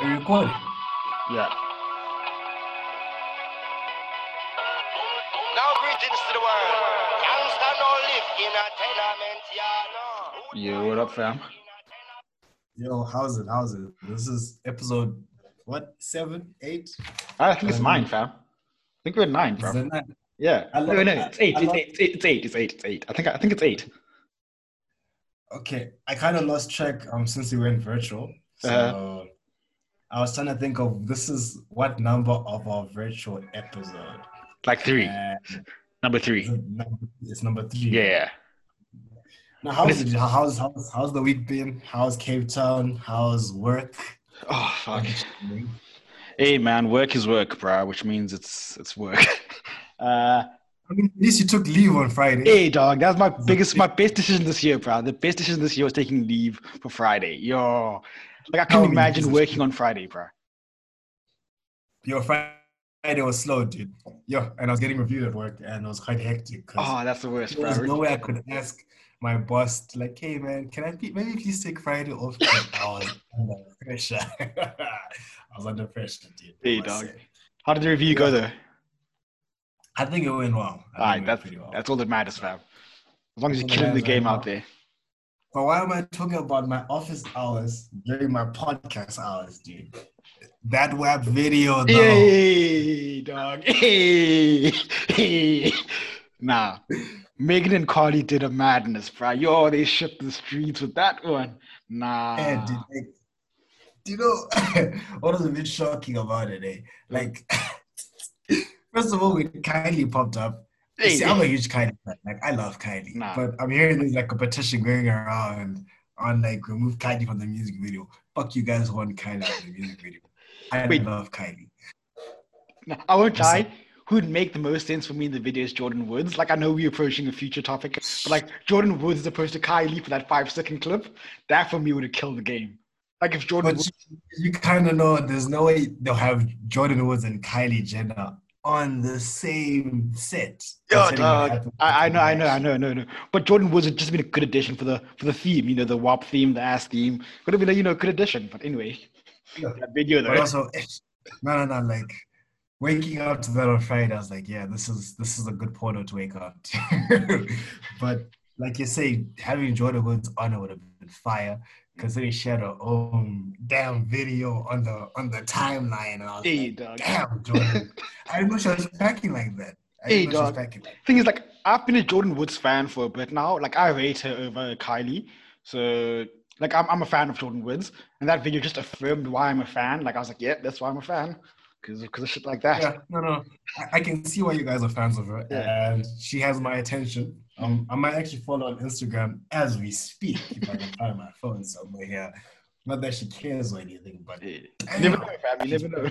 Are you recording? Yeah. Now greetings to the world. Youngster no live in a tenement, yeah, no. Yo, what up, fam? Yo, how's it? How's it? This is episode what? Seven, eight? I think it's nine, fam. I think we're at nine, Is bro. it nine? Yeah. I No, love- no, it's eight. I It's love- eight. It's eight. It's eight. It's eight. I think. I think it's eight. Okay, I kind of lost track um since we went virtual. So Uh-huh. I was trying to think of this is what number of our virtual episode. Like three. And Number three. it's number three. Yeah. Now, how's it? How's how's how's the week been? How's Cape Town? How's work? Oh fuck. Hey man, work is work, bro. Which means it's it's work. Uh, I mean, at least you took leave on Friday. hey dog, that's my biggest, my best decision this year, bro. The best decision this year was taking leave for Friday. Yo, like I Tell couldn't me imagine this. working on Friday, bro. Your Friday was slow, dude. Yeah, and I was getting reviewed at work, and it was quite hectic. Oh, that's the worst, there was bro. no way I could ask my boss, like, "Hey, man, can I pe- maybe please take Friday off?" I was under pressure. I was under pressure, dude. Hey, dog. say. How did the review go though? I think it went well. I All right, think it went that's well. that's all that matters, fam. As long as you're killing the game right out there. But why am I talking about my office hours during my podcast hours, dude? That web video, though. Hey, dog. Hey, hey. Nah, Megan and Cardi did a madness, bro. Yo, they shook the streets with that one. Nah. Yeah, dude, like, do you know what was a bit shocking about it? Eh? Like, first of all, we kindly popped up, See, I'm a huge Kylie fan. Like, I love Kylie, Nah. but I'm hearing there's like a petition going around on like remove Kylie from the music video. Fuck you guys want Kylie out of the music video. I Wait. love Kylie. I won't lie. Who'd make the most sense for me in the video is Jordyn Woods. Like, I know we're approaching a future topic, but like Jordyn Woods as opposed to Kylie for that five second clip, that for me would have killed the game. Like, if Jordyn Woods. you, you kind of know there's no way they'll have Jordyn Woods and Kylie Jenner on the same set. Dog. happened uh, I, I know, I know, I know, no, no. But Jordyn Woods would just been a good addition for the for the theme, you know, the WAP theme, the ass theme. Would have been a you know good addition. But anyway, Yeah. that video though. But also, no, no, no. Like waking up to that on Friday, I was like, yeah, this is this is a good porno to wake up to. but like you say, having Jordyn Woods on it would have been fire because they shared her own damn video on the on the timeline, and I was hey, like, dog. damn, Jordyn. I didn't know she was packing like that. I Hey, didn't know she was dog. like Thing is, like, I've been a Jordyn Woods fan for a bit now. Like, I rate her over Kylie. So, like, I'm, I'm a fan of Jordyn Woods, and that video just affirmed why I'm a fan. Like, I was like, yeah, that's why I'm a fan, because because of shit like that. Yeah, no, no. I, I can see why you guys are fans of her, Yeah. and she has my attention. Um, I might actually follow on Instagram as we speak if I can find my phone somewhere here. Not that she cares or anything, but Yeah. You never know, fam. You never know.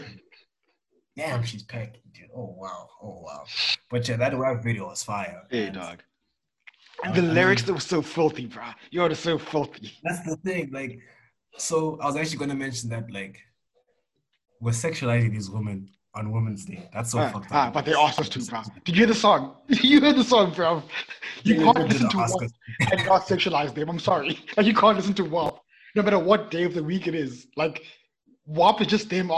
Damn, she's packing, dude. Oh wow, oh wow. But yeah, that rap video was fire. Hey, and dog. And the I mean- lyrics that were so filthy, bro. You're so filthy. That's the thing. Like, so I was actually going to mention that, like, we're sexualizing these women on Women's Day. That's so Ah, fucked ah, up. but they asked us to, bro. Did you hear the song? you heard the song, bro. You They can't listen to WAP and not sexualize them. I'm sorry. Like you can't listen to WAP, no matter what day of the week it is. Like WAP is just them,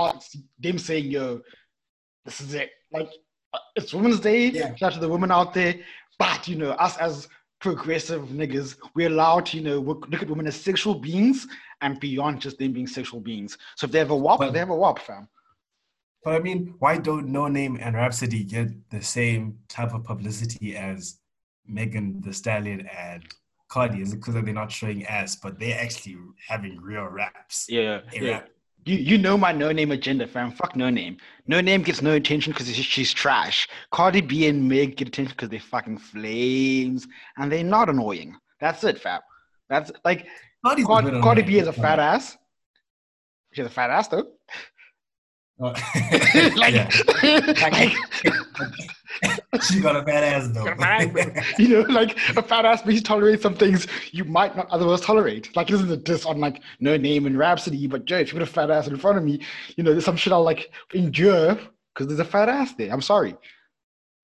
them saying, "Yo, this is it." Like uh, it's Women's Day. Yeah. Shout out to the women out there. But you know, us as progressive niggas, we're allowed to, you know, look look at women as sexual beings and beyond just them being sexual beings. So if they have a WAP, they have a WAP, fam. But I mean, why don't Noname and Rapsody get the same type of publicity as Megan Thee Stallion and Cardi? Is it because they're not showing ass, but they're actually having real raps? Yeah, yeah. rap. You you know my Noname agenda, fam. Fuck Noname. No name gets no attention because she's trash. Cardi B and Meg get attention because they're fucking flames and they're not annoying. That's it, fam. That's like Cardi's Cardi, Cardi B is a fat ass. She's a fat ass though. Oh. like, yeah. like she got a fat ass though. got a fat ass, bro. you know, like a fat ass makes you tolerate some things you might not otherwise tolerate. Like, this is a diss on like Noname and Rapsody, but Joe, if you put a fat ass in front of me, you know, there's some shit I'll like endure because there's a fat ass there. I'm sorry.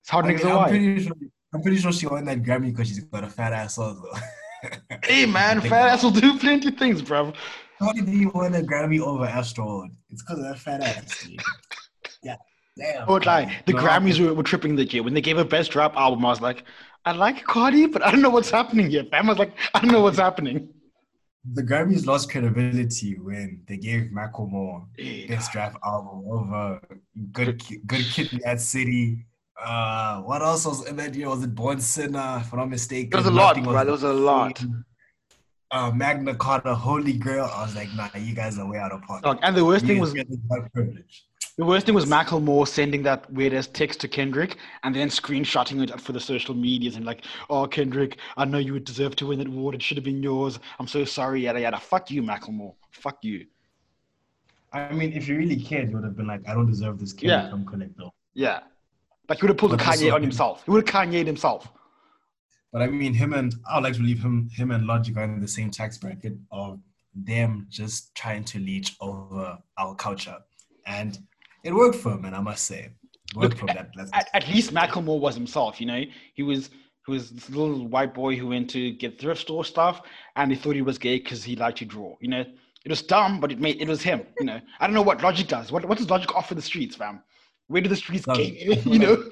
It's how I mean, are I'm pretty sure. I'm pretty sure she won that Grammy because she's got a fat ass also. Hey man, fat ass will do plenty of things, bro. How did he win a Grammy over Astro? It's because of that fat ass. Dude. Yeah, damn. I won't lie. The No, Grammys were, were tripping the year. When they gave her best rap album, I was like, I like Cardi, but I don't know what's happening here. Fam I was like, I don't know what's happening. The Grammys lost credibility when they gave Macklemore Yeah. best rap album over Good Good Kid, in That City. Uh, what else was in that year? Was it Born Sinner? If I'm not mistaken. There was a lot, Nothing bro. There was a lot. Uh, Magna Carta, Holy Grail. I was like, nah, you guys are way out of pocket. And the worst thing was privilege. the worst thing was Macklemore sending that weird ass text to Kendrick and then screenshotting it up for the social medias and like, oh Kendrick, I know you would deserve to win that award. It should have been yours. I'm so sorry, yada yada. Fuck you, Macklemore. Fuck you. I mean, if you really cared, you would have been like, I don't deserve this kid. Yeah. Come collect though. Yeah. Like he would have pulled a Kanye on himself. He would have Kanye'd himself. But I mean, him and I'd like to believe him, him and Logic are in the same tax bracket of them just trying to leech over our culture, and it worked for him. And I must say, it worked Look, for him. That, At, at least Macklemore was himself, you know. He was he was this little white boy who went to get thrift store stuff and he thought he was gay because he liked to draw. You know, it was dumb, but it made it was him. You know, I don't know what Logic does. What what does Logic offer the streets, fam? Where do the streets No? You know,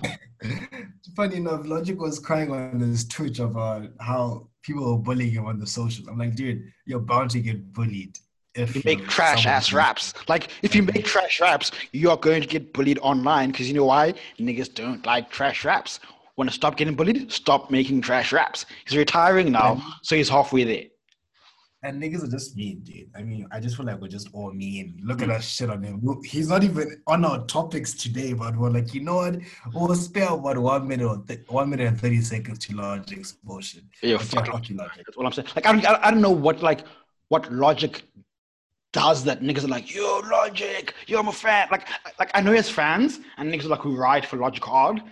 Funny enough, Logic was crying on his Twitch about how people were bullying him on the social. I'm like, dude, you're bound to get bullied. If you make trash ass raps. Like if you make trash raps, you are going to get bullied online because you know why? Niggas don't like trash raps. Want to stop getting bullied? Stop making trash raps. He's retiring now, so he's halfway there. And niggas are just mean, dude. I mean, I just feel like we're just all mean. Look at hmm. that shit on him. He's not even on our topics today, but we're like, you know what? We'll spare about one minute or th- one minute and thirty seconds to Logic's bullshit. Yeah, fuck Logic. That's all I'm saying. Like I don't, I don't know what like what logic does that niggas are like, yo, logic, yo, I'm a fan. Like, like I know he has fans and niggas are like who ride for logic hard.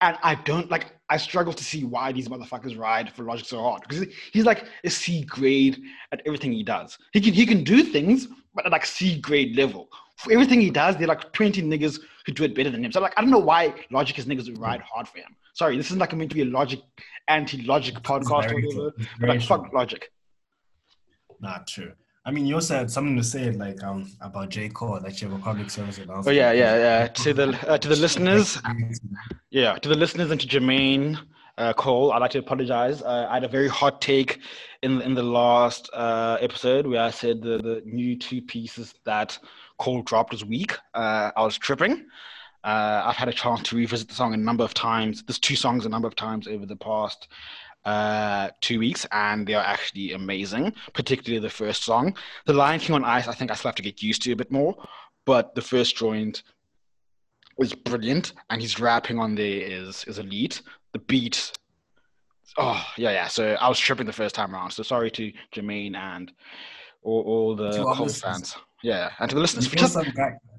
And I don't like I struggle to see why these motherfuckers ride for logic so hard. Because he's like a C grade at everything he does. He can he can do things, but at like C grade level. For everything he does, there are like 20 niggas who do it better than him. So like I don't know why logic is niggas who ride hard for him. Sorry, this is like meant to be a logic anti-logic podcast or whatever. But like fuck logic. Not true. I mean, you also had something to say like um about J Cole that you have a public service announcement. Oh yeah, yeah, yeah. To the uh, to the listeners, yeah, to the listeners and to Jermaine uh, Cole, I'd like to apologize. Uh, I had a very hot take in in the last uh, episode where I said the the new two pieces that Cole dropped was weak. Uh, I was tripping. Uh, I've had a chance to revisit the song a number of times. There's two songs a number of times over the past uh, two weeks, and they are actually amazing. Particularly the first song, "The Lion King on Ice." I think I still have to get used to a bit more, but the first joint is brilliant, and he's rapping on there is is elite. The beat, oh yeah, yeah. So I was tripping the first time around. So sorry to Jermaine and all, all the Cole fans. Yeah, and to the listeners. Just,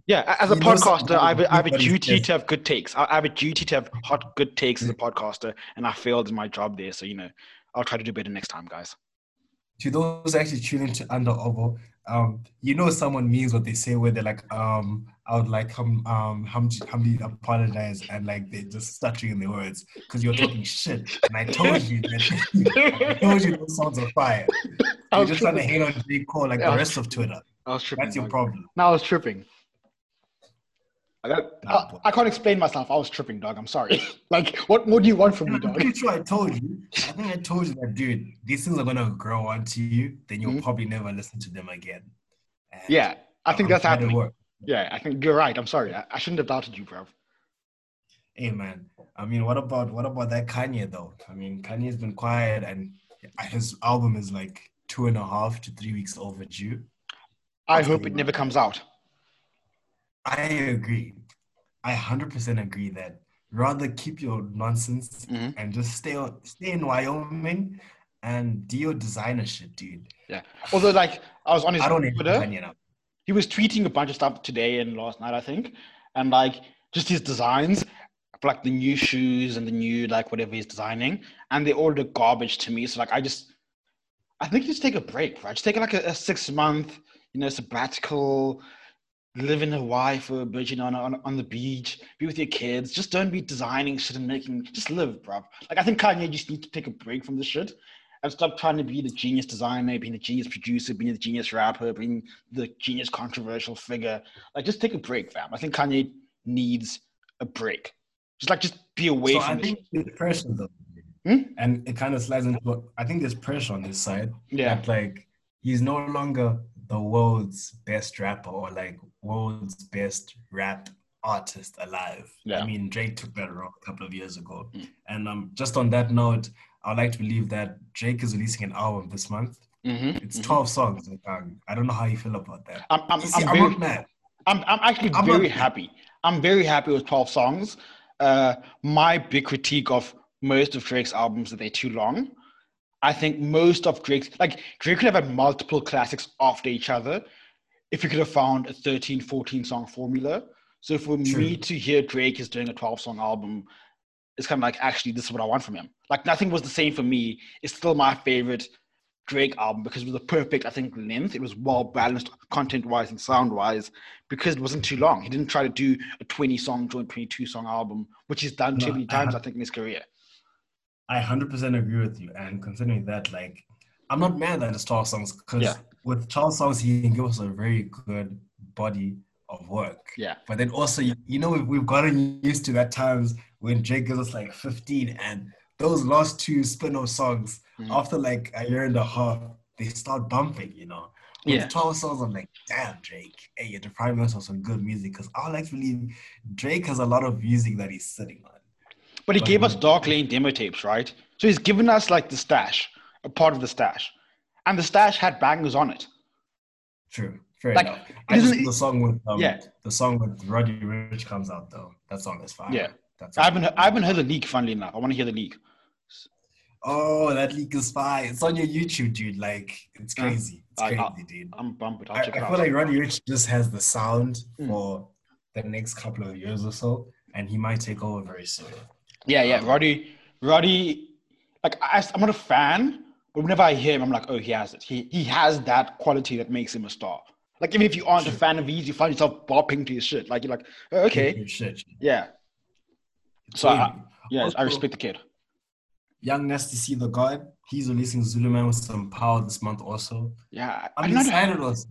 yeah, as a podcaster, I have, a, I have a duty to have good takes. I have a duty to have hot, good takes as a podcaster, and I failed in my job there. So you know, I'll try to do better next time, guys. to those actually tuning to Under Ovo, um, you know someone means what they say where they're like, um, I would like hum um hum humbly apologize and like they're just stuttering in their words because you're talking shit. And I told you that I told you those songs are fire. I You're just trying to hate on J. Cole like the rest of Twitter. I was tripping. That's your problem. Now I was tripping. I, got, Nah, I, can't explain myself. I was tripping, dog. I'm sorry. like, what more do you want from me, I'm dog? pretty sure I told you. I think I told you that, dude. These things are gonna grow onto you. Then you'll Mhm. probably never listen to them again. And Yeah, I think I'm that's trying to happening. work. Yeah, I think you're right. I'm sorry. I, I shouldn't have doubted you, bro. Hey man, I mean, what about what about that Kanye though? I mean, Kanye's been quiet, and his album is like two and a half to three weeks overdue. I That's hope it never much- comes out. I agree. I hundred percent agree that rather keep your nonsense Mhm. and just stay on, stay in Wyoming and do your designer shit, dude. Yeah. Although, like, I was on his I don't hate Twitter. Kanye now. He was tweeting a bunch of stuff today and last night, I think, and like just his designs, like the new shoes and the new like whatever he's designing, and they all look garbage to me. So like, I just, I think you just take a break, right? Just take like a, a six month, you know, sabbatical. Live in Hawaii for a bit, you know, on, on, on the beach, be with your kids. Just don't be designing shit and making, just live, bro. Like, I think Kanye just needs to take a break from this shit and stop trying to be the genius designer, being the genius producer, being the genius rapper, being the genius controversial figure. Like, just take a break, fam. I think Kanye needs a break. Just like, just be away So from I think there's pressure though, Hmm? and it kind of slides into. I think there's pressure on his side. Yeah. that, like he's no longer the world's best rapper or like world's best rap artist alive. Yeah. I mean, Drake took that role a couple of years ago. Mm. And um, just on that note, I'd like to believe that Drake is releasing an album this month. Mhm, It's mhm. 12 songs. Um, I don't know how you feel about that. I'm, I'm, see, I'm I'm, very, not mad. I'm, I'm actually I'm very happy. I'm very happy with 12 songs. Uh, my big critique of most of Drake's albums is that they're too long. I think most of Drake's, like, Drake could have had multiple classics after each other if he could have found a 13, 14 song formula. So for True. me to hear Drake is doing a 12 song album, it's kind of like, actually, this is what I want from him. Like, nothing was the same for me. It's still my favorite Drake album because it was the perfect, I think, length. It was well balanced content wise and sound wise because it wasn't too long. He didn't try to do a 20 song joint, 22 song album, which he's done too many times, I think, in his career. I 100% agree with you. And considering that, like, I'm not mad that it's 12 songs because Yeah. with 12 songs, he can give us a very good body of work. Yeah. But then also, you, know, we've, we've gotten used to at times when Drake gives us like 15 and those last two spin-off songs, Mhm. after like a year and a half, they start bumping, you know. With Yeah. 12 songs, I'm like, damn, Drake. Hey, you're depriving us of some good music because I like to believe Drake has a lot of music that he's sitting on. But he gave us Dark Lane demo tapes, right? So he's given us like the stash, a part of the stash. And the stash had bangers on it. True. Fair Like, enough. I just the song with um, Yeah. the song with Roddy Ricch comes out though. That song is fire. Yeah. That's I haven't, I haven't heard the leak, funnily enough. I want to hear the leak. Oh, that leak is fire. It's on your YouTube, dude. Like it's crazy. It's I- crazy, I- dude. I'm. I'll I, out. feel like Roddy Ricch just has the sound Mm. for the next couple of years or so, and he might take over very soon. Yeah, yeah. Roddy, Roddy, like I, I'm not a fan, but whenever I hear him, I'm like, oh, he has it. He he has that quality that makes him a star. Like even if you aren't a fan of his, you find yourself bopping to his shit. Like you're like, oh, okay, shit. yeah, So, I- Wavy. yeah. I respect the kid. Young Nasty C the God. He's releasing Zulu Man with some power this month also. Yeah, I- I'm I'm not. excited also.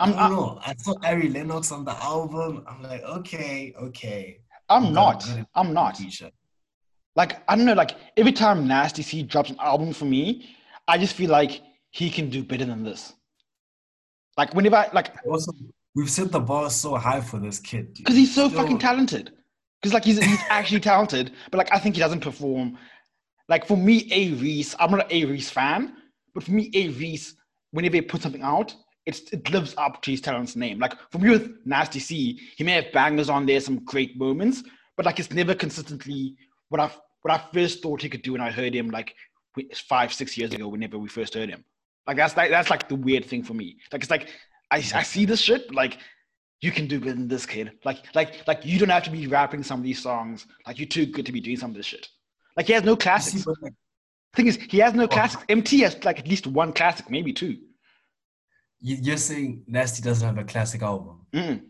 I'm, I don't I'm, know. I saw Ari Lennox on the album. I'm like, okay, okay. I'm You not. gotta get it. I'm not. T-shirt. Like I don't know. Like every time Nasty C drops an album for me, I just feel like he can do better than this. Like whenever, I, like Also, we've set the bar so high for this kid. because he's so Still- fucking talented. Because like he's he's actually talented, but like I think he doesn't perform. Like for me, A-Reece, I'm not an A-Reece fan, but for me, A-Reece, whenever he puts something out, it's it lives up to his talent's name. Like for me with Nasty C, he may have bangers on there, some great moments, but like it's never consistently what I what I first thought he could do when I heard him like five six years ago. Whenever we first heard him, like that's like that's like the weird thing for me. Like it's like I I see this shit like you can do better than this kid. Like, like, like you don't have to be rapping some of these songs. Like you're too good to be doing some of this shit. Like he has no classics. see, but, like, Thing is, he has no classics. Emtee has like at least one classic, maybe two. you- You're saying Nasty doesn't have a classic album. Mm.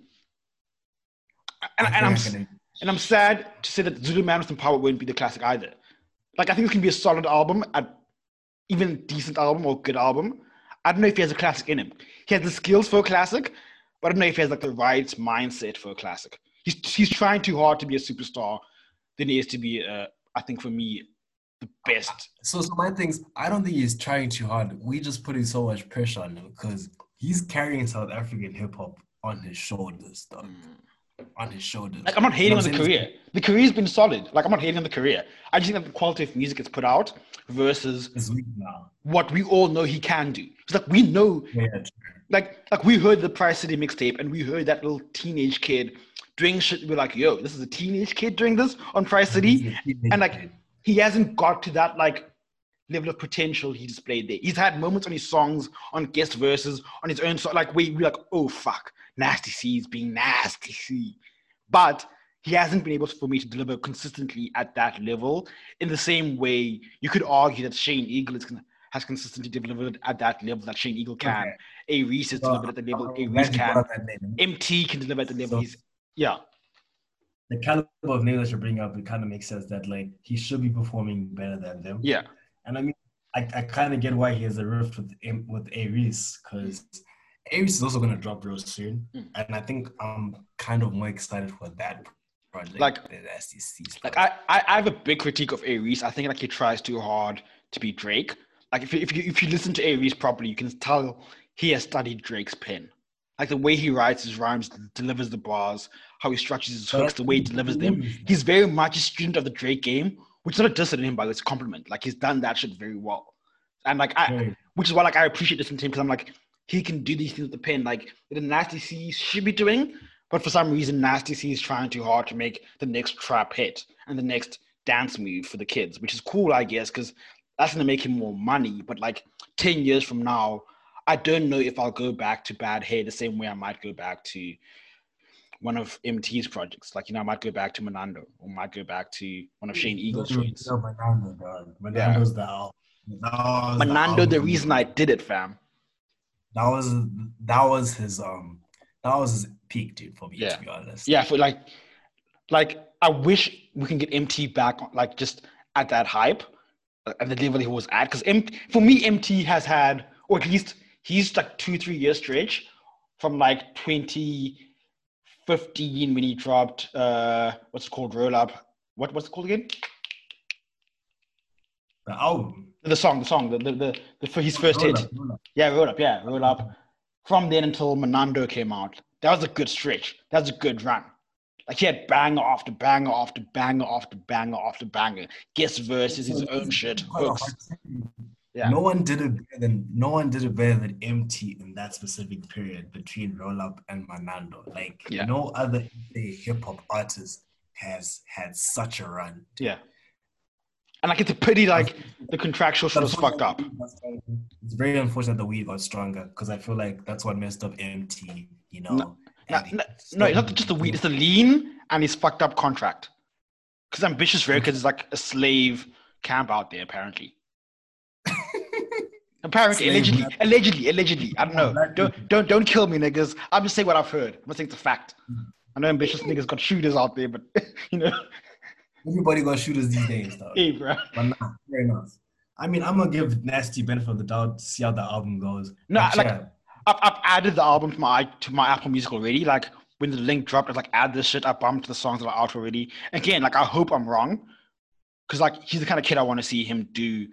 And, and I'm and I'm sad to say that Zulu Man with some power won't be the classic either. Like I think this can be a solid album, at even decent album or good album. I don't know if he has a classic in him. He has the skills for a classic, but I don't know if he has like the right mindset for a classic. He's he's trying too hard to be a superstar than he is to be, uh, I think, for me, the best. So, so my thing's, I don't think he's trying too hard. We just putting so much pressure on him because he's carrying South African hip hop on his shoulders, though. On his shoulders. Like I'm not hating You know on the career. The career's been solid. Like I'm not hating on the career. I just think that the quality of music it's put out versus It's weak now. what we all know he can do. It's like we know Yeah, like like we heard the Price City mixtape and we heard that little teenage kid doing shit. We're like, yo, this is a teenage kid doing this on Price City, and like he hasn't got to that like level of potential he displayed there. He's had moments on his songs, on guest verses, on his own song, like we we like, oh fuck, Nasty C is being nasty C, but he hasn't been able to, for me to deliver consistently at that level. In the same way, you could argue that Shane Eagle is, has consistently delivered at that level that Shane Eagle can. Okay. A-Reece has So, delivered at the level A-Reece can. Emtee can deliver at the level So- he's. Yeah, The caliber of name that you're bringing up, it kind of makes sense that like he should be performing better than them. yeah, And I mean, I, I kind of get why he has a rift with with A-Reece because A-Reece is also gonna drop real soon, Mm. and I think I'm kind of more excited for that project Like- than STC's. Like I, I, I have a big critique of A-Reece. I think like he tries too hard to be Drake. Like if you, if you if you listen to A-Reece properly, you can tell he has studied Drake's pen. Like the way he writes his rhymes, delivers the bars, how he structures his hooks, the way he delivers them. He's very much a student of the Drake game, which is not a diss at him, but it's a compliment. Like he's done that shit very well. And like I, which is why like I appreciate this in him because I'm like he can do these things with the pen like the Nasty C should be doing, but for some reason Nasty C is trying too hard to make the next trap hit and the next dance move for the kids, which is cool I guess because that's gonna make him more money. But like ten years from now, I don't know if I'll go back to Bad Hair the same way I might go back to one of Emtee's projects. Like you know I might go back to Manando or might go back to one of Shane Eagle's. No, Manando, dog. Manando's the album. That was the Manando, the reason I did it, fam. That was that was his um that was his peak, dude. For me, Yeah. to be honest. Yeah, for like, like I wish we can get Emtee back, like just at that hype, uh, at the level he was at. Because M- for me, Emtee has had, or at least he's like two, three year stretch from like 2015 when he dropped, uh, what's it called, Roll Up. What what's it called again? The album. The song, the song, the the, the, the for his first Roll hit. Up, Roll Up. Yeah, roll up. Yeah, roll up. From then until Manando came out, that was a good stretch. That was a good run. Like he had banger after banger after banger after banger after banger. Guest verses, his own shit, hooks. Yeah. No one did it better than no one did it better than Emtee in that specific period between Roll Up and Manando. Like Yeah. no other hip hop artist has had such a run. Yeah. And like it's a pity, like the contractual shit was fucked up. It's very unfortunate the weed got stronger because I feel like that's what messed up Emtee. You know, No, And no, no, it's not just the weed; it's the lean and his fucked up contract. Because Ambitiouz Records mm-hmm. is like a slave camp out there, apparently. Apparently, Slave allegedly, allegedly, allegedly. I don't oh, know. Don't don't don't kill me, niggas. I'm just saying what I've heard. I'm not saying it's a fact. Mm-hmm. I know ambitious niggas got shooters out there, but you know, everybody got shooters these days, though. hey, bro. But nah, fair enough. I mean, I'm gonna give Nasty benefit of the doubt see how the album goes. No, But like- I've, I've added the album to my to my Apple Music already. Like when the link dropped, I was like, add this shit. I bumped the songs that are out already. Again, like I hope I'm wrong, because like he's the kind of kid I want to see him do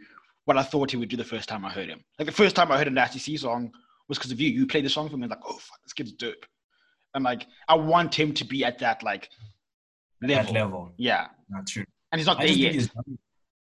what I thought he would do the first time I heard him. Like the first time I heard a Nasty C song was because of you. You played the song for me, and like, oh fuck, this kid's dope. And like I want him to be at that like level. that level, Yeah, not true. and he's not I there just, yet. think he's, drowning-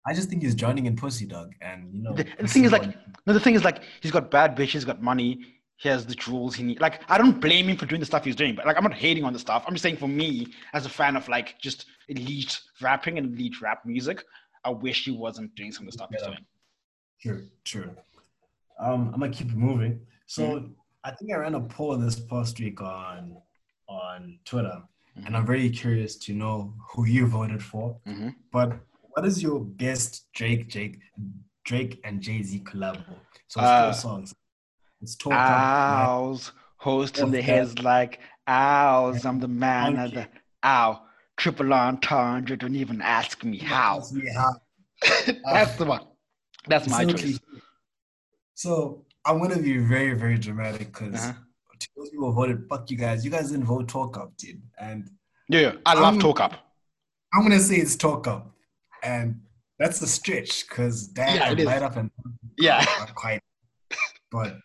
I just think he's drowning in pussy, dog. And you know, The- the thing is, like, what- No, the thing is, like, he's got bad bitch, he's got money, he has the jewels he needs. Like, I don't blame him for doing the stuff he's doing, but like, I'm not hating on the stuff. I'm just saying, for me, as a fan of like just elite rapping and elite rap music, I wish he wasn't doing some of the stuff he's doing. True, true. Um, I'm gonna keep it moving. So Mm-hmm. I think I ran a poll this past week on on Twitter, Mm-hmm. and I'm very curious to know who you voted for. Mhm. But what is your best Drake, Jake, Drake and Jay Z collab? So it's Uh, four songs. It's Talk Owls, host in the heads like owls. I'm the man of the Monkey. ow. Triple entendre. Don't even ask me how. That's the one. That's my So choice. So I'm gonna be very, very dramatic because Uh-huh. Those people voted, fuck you guys. You guys didn't vote Talk Up, dude. And Yeah, yeah. I love Um, talk up. I'm gonna say it's Talk Up, and that's a stretch because that Yeah, it is. light up and Yeah. not quite. But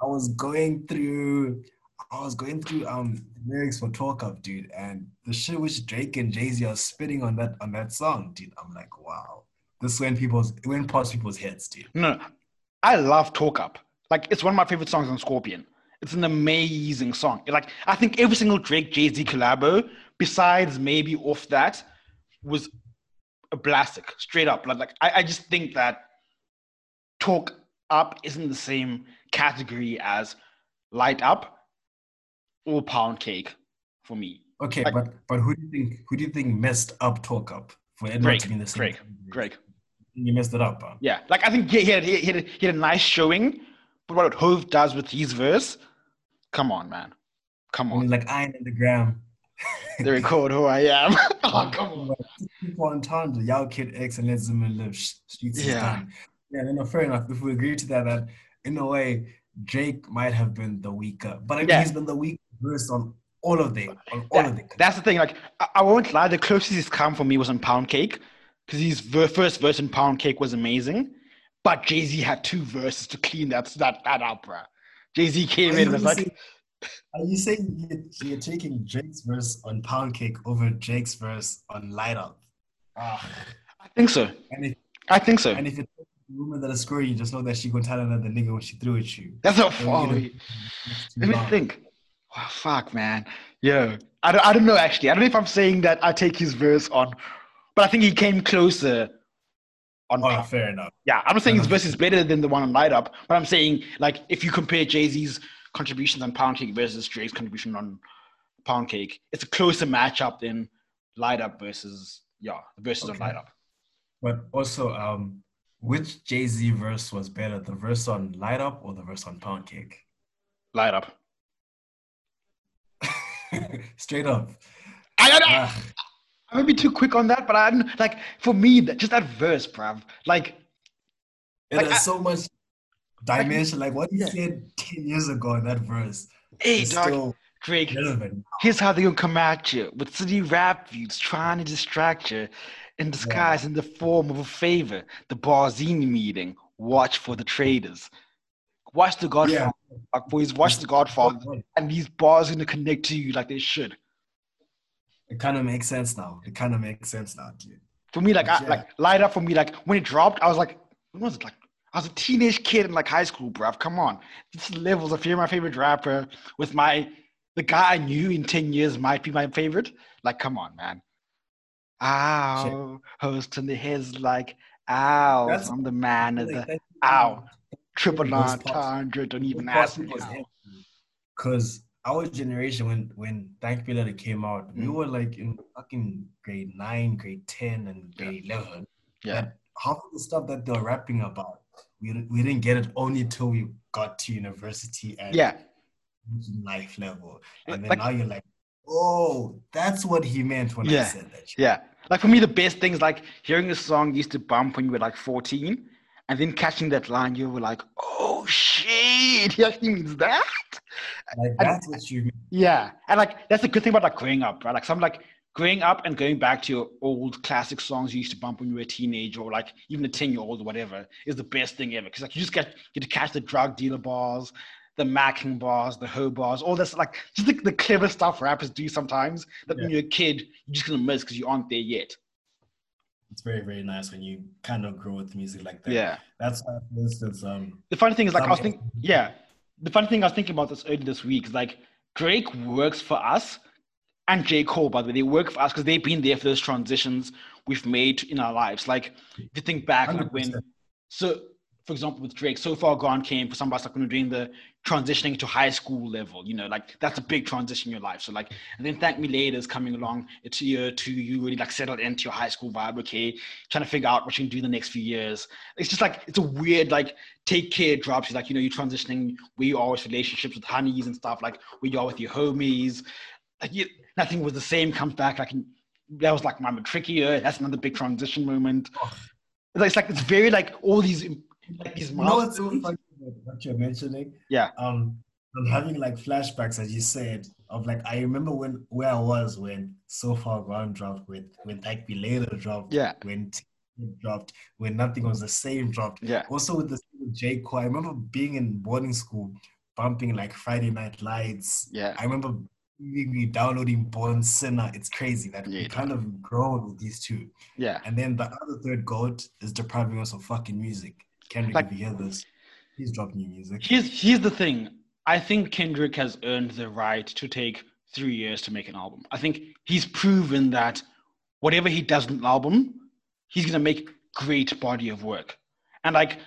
I was going through, I was going through um lyrics for Talk Up, dude, and the shit which Drake and Jay Z are spitting on that on that song, dude. I'm like, wow, this went people's it went past people's heads, dude. No, I love Talk Up. Like it's one of my favorite songs on Scorpion. It's an amazing song. Like I think every single Drake Jay Z collabo, besides maybe off that, was a blastic, straight up. Like, like I, I just think that Talk Up isn't the same category as Light Up or Pound Cake for me. Okay, Like- but but who do you think who do you think messed up Talk Up for it Drake, to be the same? Drake, category? Drake. You messed it up, huh? Yeah, like I think he, he, had, he, had, he had a nice showing, but what Hov does with his verse, come on, man, come I mean, on. like iron in the ground. They record who I am. oh, come on. People on y'all kid X and let Zimmer live. Streets Yeah. Yeah, no, no, fair enough. If we agree to that, that in a way, Drake might have been the weaker, but I mean, Yeah. he's been the weak verse on all of them, on all of them. that's the thing. Like, I, I won't lie. The closest he's come for me was on Pound Cake, because his ver- first verse in Pound Cake was amazing. But Jay Z had two verses to clean that that that up, bro. Jay Z came Are in and was like, saying, are you saying you're, you're taking Drake's verse on Pound Cake over Drake's verse on Light Up? Ah, I think so. and if I think so. and if it's the woman that is scoring, you just know that she gonna tell another nigga when she threw at you. That's not So, far. you know, away. Let me think. Oh, fuck, man. Yeah. I don't, I don't know, actually. I don't know if I'm saying that I take his verse on, but I think he came closer on. Oh, fair enough. yeah, I'm not saying his verse is better than the one on Light Up, but I'm saying, like, if you compare Jay Z's contributions on Pound Cake versus Drake's contribution on Pound Cake, it's a closer matchup than Light Up versus, yeah, the verses on Light Up. But also, um, which Jay Z verse was better, the verse on Light Up or the verse on Pound Cake? Light Up. Straight up. I, I, Ah, I may be too quick on that, but I don't, like, for me, that, just that verse, bruv. Like, it Like, has I- so much dimension. Like what you Yeah. said 10 years ago in that verse hey, is dog, still Drake, relevant. Here's how they gonna come at you with city rap views, trying to distract you in disguise in the form of a favor. The Barzini meeting. Watch for the traitors. Watch the Godfather. Like, boys, watch the Godfather, and these bars gonna connect to you like they should. It kind of makes sense now. It kind of makes sense now, dude. For me, like, I, Yeah. like light up for me. Like when it dropped, I was like, when was it? Like I was a teenage kid in like high school, bruv. Come on, this is levels of you're my favorite rapper with my the guy I knew in ten years might be my favorite. Like, come on, man. Ow, host in the heads like, ow, That's- I'm the man of the ow. triple entendre. Don't even ask me. Because our generation, when when Thank Letter came out, we Mm. were like in fucking grade nine, grade ten, and grade eleven. Yeah, half of the stuff that they were rapping about, we we didn't get it only till we got to university and yeah, life level, and then Like- now you're like, oh, that's what he meant when I said that. shit." yeah. Like for me, the best thing is like hearing a song used to bump when you were like 14, and then catching that line, you were like, oh shit, he actually means that. Like that's what you mean. Yeah, and like that's the good thing about like growing up, right? Like some like growing up and going back to your old classic songs you used to bump when you were a teenager or like even a 10 year old or whatever is the best thing ever. Cause like you just get get to catch the drug dealer bars, the macking bars, the hoe bars, all this like just the, the clever stuff rappers do sometimes that when you're a kid, you're just gonna miss because you aren't there yet. It's very very nice when you kind of grow with music like that. Yeah. That's for instance, um, The funny thing is like I was thinking yeah. The funny thing I was thinking about this earlier this week is like Drake works for us and J. Cole, by the way, they work for us because they've been there for those transitions we've made in our lives. Like if you think back like when so for example with Drake, so far gone came for some of us like when we're doing the transitioning to high school level, you know, like that's a big transition in your life. So like and then Thank Me Later is coming along. It's year two, you really like settled into your high school vibe, okay, trying to figure out what you can do in the next few years. It's just like it's a weird like take care drops. It's like, you know, you're transitioning where you are with relationships with honeys and stuff, like where you are with your homies. Like you, nothing was the same, comes back like that was like my matric year. That's another big transition moment. It's like, it's like it's very like all these like these you know what's so milestones. about what you're mentioning? Yeah. Um, I'm having like flashbacks, as you said, of like I remember when where I was when So Far Gone dropped, with when Thank Me Later dropped, Yeah. when T- dropped, when Nothing Was the Same dropped. Yeah. Also with the J Cole, I remember being in boarding school, bumping like Friday Night Lights. Yeah. I remember me downloading Born Sinner. It's crazy that Yeah. we kind of grown with these two. Yeah. And then the other third goat is depriving us of fucking music. Kendrick, Like- hear this, please drop new music. Here's here's the thing. I think Kendrick has earned the right to take three years to make an album. I think he's proven that whatever he does in an album, he's gonna make great body of work. And like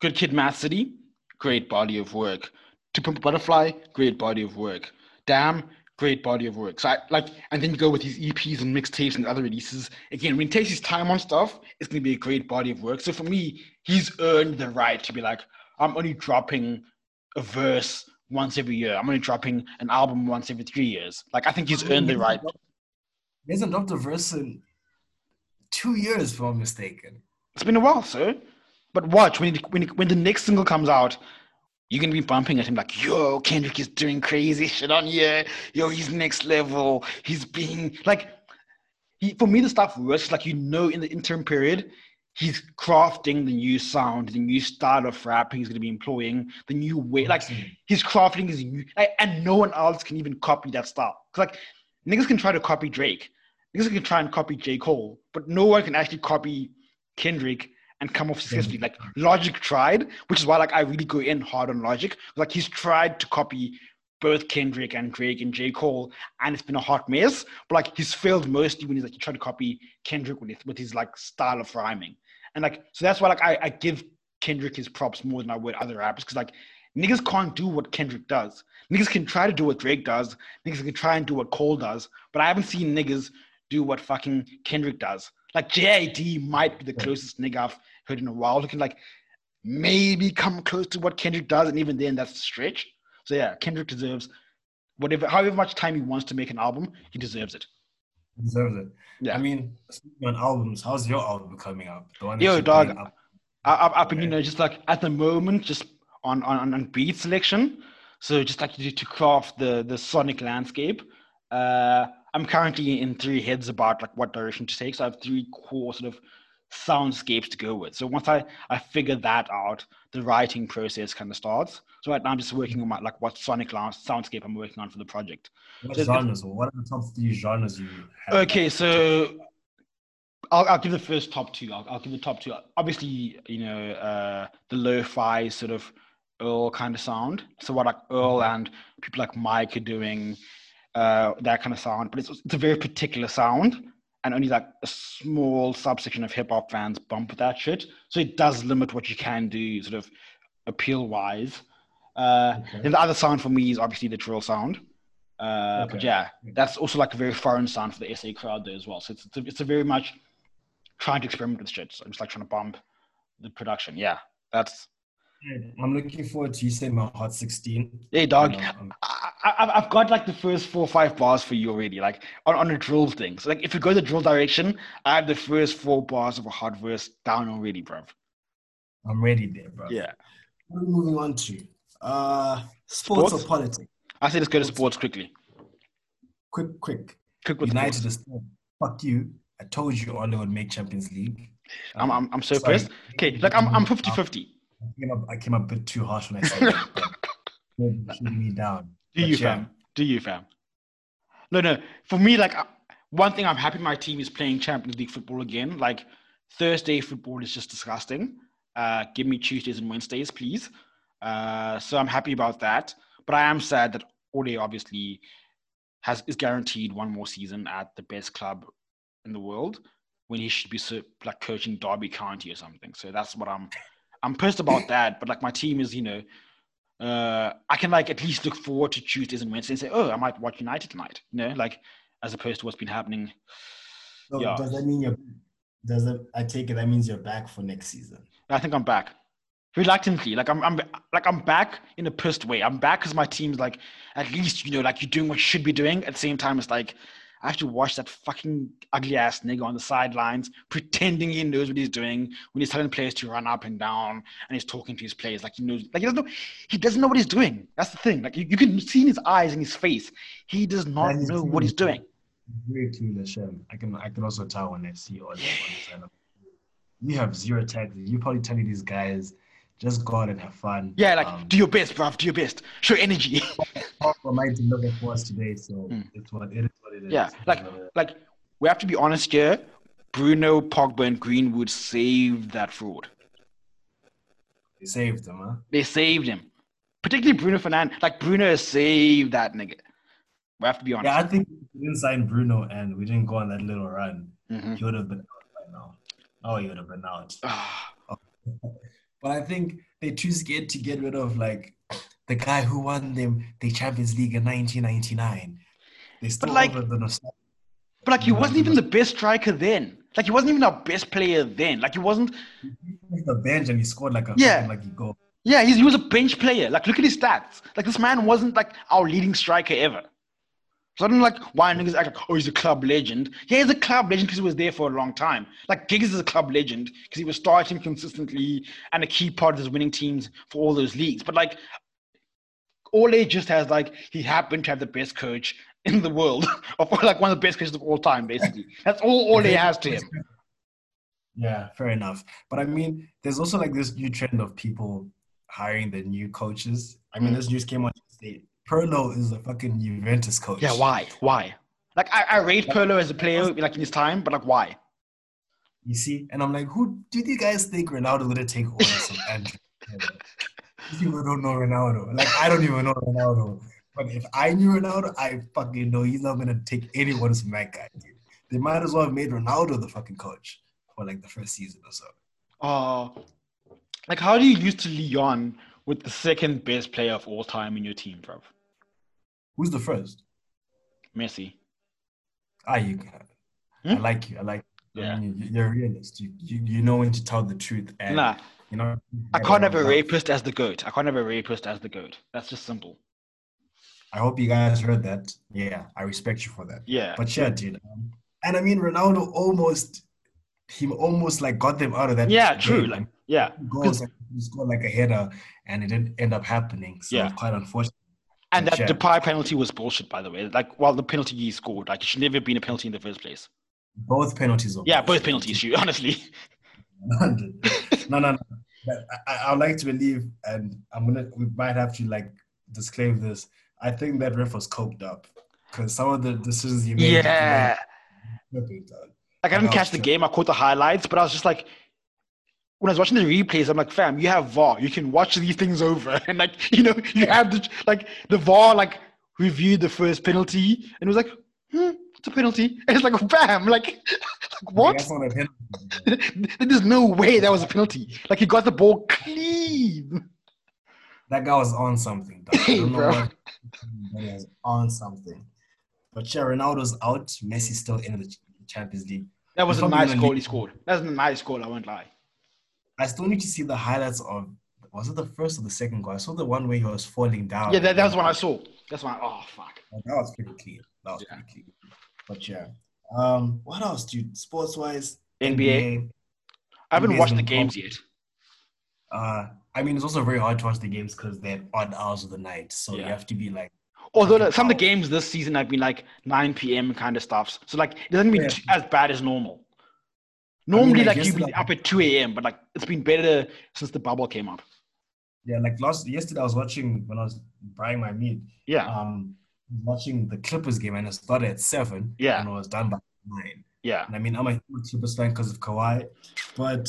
Good Kid M.A.A.D City, great body of work. To Pimp Butterfly, great body of work. Damn, great body of work. So I like and then you go with these EPs and mixtapes and other releases. Again, when he takes his time on stuff, it's gonna be a great body of work. So for me, he's earned the right to be like, I'm only dropping a verse once every year. I'm only dropping an album once every three years. Like I think he's earned the right. He hasn't dropped a verse in two years, if I'm mistaken. It's been a while, sir. But watch when when when the next single comes out, you're gonna be bumping at him like, "Yo, Kendrick is doing crazy shit on here. Yo, he's next level. He's being like." He, for me, the stuff works like you know in the interim period, he's crafting the new sound, the new style of rap he's to be employing, the new way. Like mm-hmm. he's crafting his new, like, and no one else can even copy that style. Cause like niggas can try to copy Drake, niggas can try and copy J Cole, but no one can actually copy Kendrick and come off successfully. Like Logic tried, which is why like I really go in hard on Logic. Like he's tried to copy both Kendrick and Drake and J. Cole, and it's been a hot mess. But like he's failed mostly when he's like he tried to copy Kendrick with his, with his like style of rhyming. And like so that's why like I, I give Kendrick his props more than I would other rappers because like niggas can't do what Kendrick does. Niggas can try to do what Drake does. Niggas can try and do what Cole does, but I haven't seen niggas do what fucking Kendrick does. Like JID might be the closest nigga I've heard in a while. Looking like maybe come close to what Kendrick does, and even then that's a stretch. So yeah, Kendrick deserves whatever, however much time he wants to make an album, he deserves it. He deserves it. Yeah. I mean, speaking on albums, how's your album coming up? The one Yo, dog, up? I, I, I've been, you know, just like at the moment, just on on, on beat selection. So just like to, to craft the the sonic landscape. Uh, I'm currently in three heads about like what direction to take. So I have three core sort of soundscapes to go with. So once I I figure that out, the writing process kind of starts. So right now I'm just working on my like what sonic soundscape I'm working on for the project. What so- genres? Or what are the top three genres you have? Okay, so I'll, I'll give the first top two. I'll, I'll give the top two. Obviously, you know, uh, the lo-fi sort of Earl kind of sound. So what like Earl and people like Mike are doing, uh, that kind of sound. But it's it's a very particular sound, and only like a small subsection of hip hop fans bump that shit. So it does limit what you can do, sort of appeal wise. Uh, Okay. Then the other sound for me is obviously the drill sound. Uh, But yeah, that's also like a very foreign sound for the SA crowd there as well. So it's it's a, it's a very much trying to experiment with shit. So I'm just like trying to bump the production. Yeah, that's I'm looking forward to you saying my Hot 16. hey dog. Um, I, I've- got like the first four or five bars for you already, like on, on a drill thing. So like if you go the drill direction, I have the first four bars of a hard verse down already, bruv. I'm ready there, bro. Yeah, What are we moving on to? Uh, sports, Sports? or politics? I say let's go to sports quickly. Quick, quick. Quick with United sports. is fuck you. I told you Ole would make Champions League. I'm, I'm I'm so Sorry. pissed. Okay, like I'm I'm 50-50. I came up, I came up a bit too harsh when I said that. me down. Do But you, yeah. fam? Do you, fam? No, no. For me, like uh, one thing I'm happy my team is playing Champions League football again. Like Thursday football is just disgusting. Uh, give me Tuesdays and Wednesdays, please. Uh, so I'm happy about that. But I am sad that Ole obviously has is guaranteed one more season at the best club in the world when he should be so, like coaching Derby County or something. So that's what I'm. I'm pissed about that. But like my team is, you know, uh, I can like at least look forward to Tuesdays and Wednesdays and say, oh, I might watch United tonight, you know, like as opposed to what's been happening. So Yeah. does that mean you're does it I take it that means you're back for next season? I think I'm back reluctantly. Like I'm, I'm like I'm back in a pissed way. I'm back because my team's like at least you know like you're doing what you should be doing. At the same time, it's like I have to watch that fucking ugly ass nigga on the sidelines pretending he knows what he's doing when he's telling players to run up and down and he's talking to his players like he knows like he doesn't know he doesn't know what he's doing. That's the thing. Like you, you can see in his eyes and his face, he does not know what he's doing. Very clueless, Shem. I can I can also tell when I see all on the. You have zero tact. You're probably telling these guys just go out and have fun. Yeah, like um, do your best, bruv. Do your best. Show energy. for mine to look at for us today, so Hmm. it's what it is. What it is. Yeah, like like we have to be honest here. Bruno, Pogba, and Greenwood saved that fraud. they saved them, huh? They saved him, particularly Bruno Fernandes. Like Bruno saved that nigga. We have to be honest. Yeah, I think if we didn't sign Bruno and we didn't go on that little run, Mhm. he would have been out by now. Oh, he would have been out. But I think they're too scared to get rid of like the guy who won them the Champions League in 1999. They still like- over the nostalgia. but like he wasn't even the best striker then. Like he wasn't even our best player then. Like he wasn't. He's the bench and he scored like a Yeah. fucking lucky goal. Yeah, he's, he was a bench player. Like look at his stats. Like this man wasn't like our leading striker ever. So I don't like why niggas act like, oh, he's a club legend. Yeah, he's a club legend because he was there for a long time. Like Giggs is a club legend because he was starting consistently and a key part of his winning teams for all those leagues. But like, Ole just has like he happened to have the best coach in the world, of like one of the best coaches of all time. Basically, that's all Ole has to him. Yeah, fair enough. But I mean, there's also like this new trend of people hiring the new coaches. I mean, Mm. this news came today. Pirlo is a fucking Juventus coach. Yeah, why? Why? Like I, I rate Pirlo as a player like in his time, but like why? You see? And I'm like, who do you guys think Ronaldo would take orders from Andrew? People don't know Ronaldo. Like, I don't even know Ronaldo. But if I knew Ronaldo, I fucking know he's not going to take any orders from that guy, dude. They might as well have made Ronaldo the fucking coach for like the first season or so. Uh like how do you lose to Lyon with the second best player of all time in your team, bro? Who's the first? Messi. Ah, you. I Hmm? like you. I like. You. Yeah. I mean, you- you're a realist. You, you you know when to tell the truth. And, Nah, You know. I can't have a rapist as the goat. I can't have a rapist as the goat. That's just simple. I hope you guys heard that. Yeah, I respect you for that. Yeah. But yeah, dude. Um, and I mean, Ronaldo almost, he almost like got them out of that. yeah, game. true. Like, yeah. goals, like, he scored like a header, and it didn't end up happening. So Yeah. quite unfortunate. And that the Depay penalty was bullshit, by the way. Like, well, the penalty he scored, like, it should never have been a penalty in the first place. Both penalties. Yeah, both penalties, shoot, honestly. no, no, no. But I, I'd like to believe, and I'm gonna. We might have to like disclaim this. I think that ref was coked up because some of the decisions he made. Yeah. Like, I didn't Oh, catch the game. I caught the highlights, but I was just like, when I was watching the replays, I'm like, fam, you have VAR. You can watch these things over. And, like, you know, you have the, like, the VAR, like, reviewed the first penalty and it was like, hmm, it's a penalty. And it's like, bam, like, like what? That's not a penalty. There's no way that was a penalty. Like, he got the ball clean. That guy was on something. Dog. Hey, bro. he was on something. But yeah, Ronaldo's out. Messi's still in the Champions League. That was He's a nice goal leave. he scored. That was a nice goal, I won't lie. I still need to see the highlights of. Was it the first or the second goal? I saw the one where he was falling down. Yeah, that, that was one I saw. That's one. Oh, fuck. That was pretty clean. That was Yeah. pretty clean. But yeah. Um, what else, dude? Sports wise, NBA. I haven't NBA's watched the games yet. Uh, I mean, it's also very hard to watch the games because they're odd hours of the night. So you have to be like, Although like, some of the games this season have been like 9 p.m. kind of stuffs. So like it doesn't mean Yeah. t- as bad as normal. Normally, like, like you'd be yesterday- up at 2 a.m., but like it's been better since the bubble came up. yeah, like last yesterday I was watching when I was buying my meat. Yeah. Um, watching the Clippers game and it started at seven. Yeah. and it was done by nine. Yeah. And I mean, I'm a huge Clippers fan because of Kawhi, but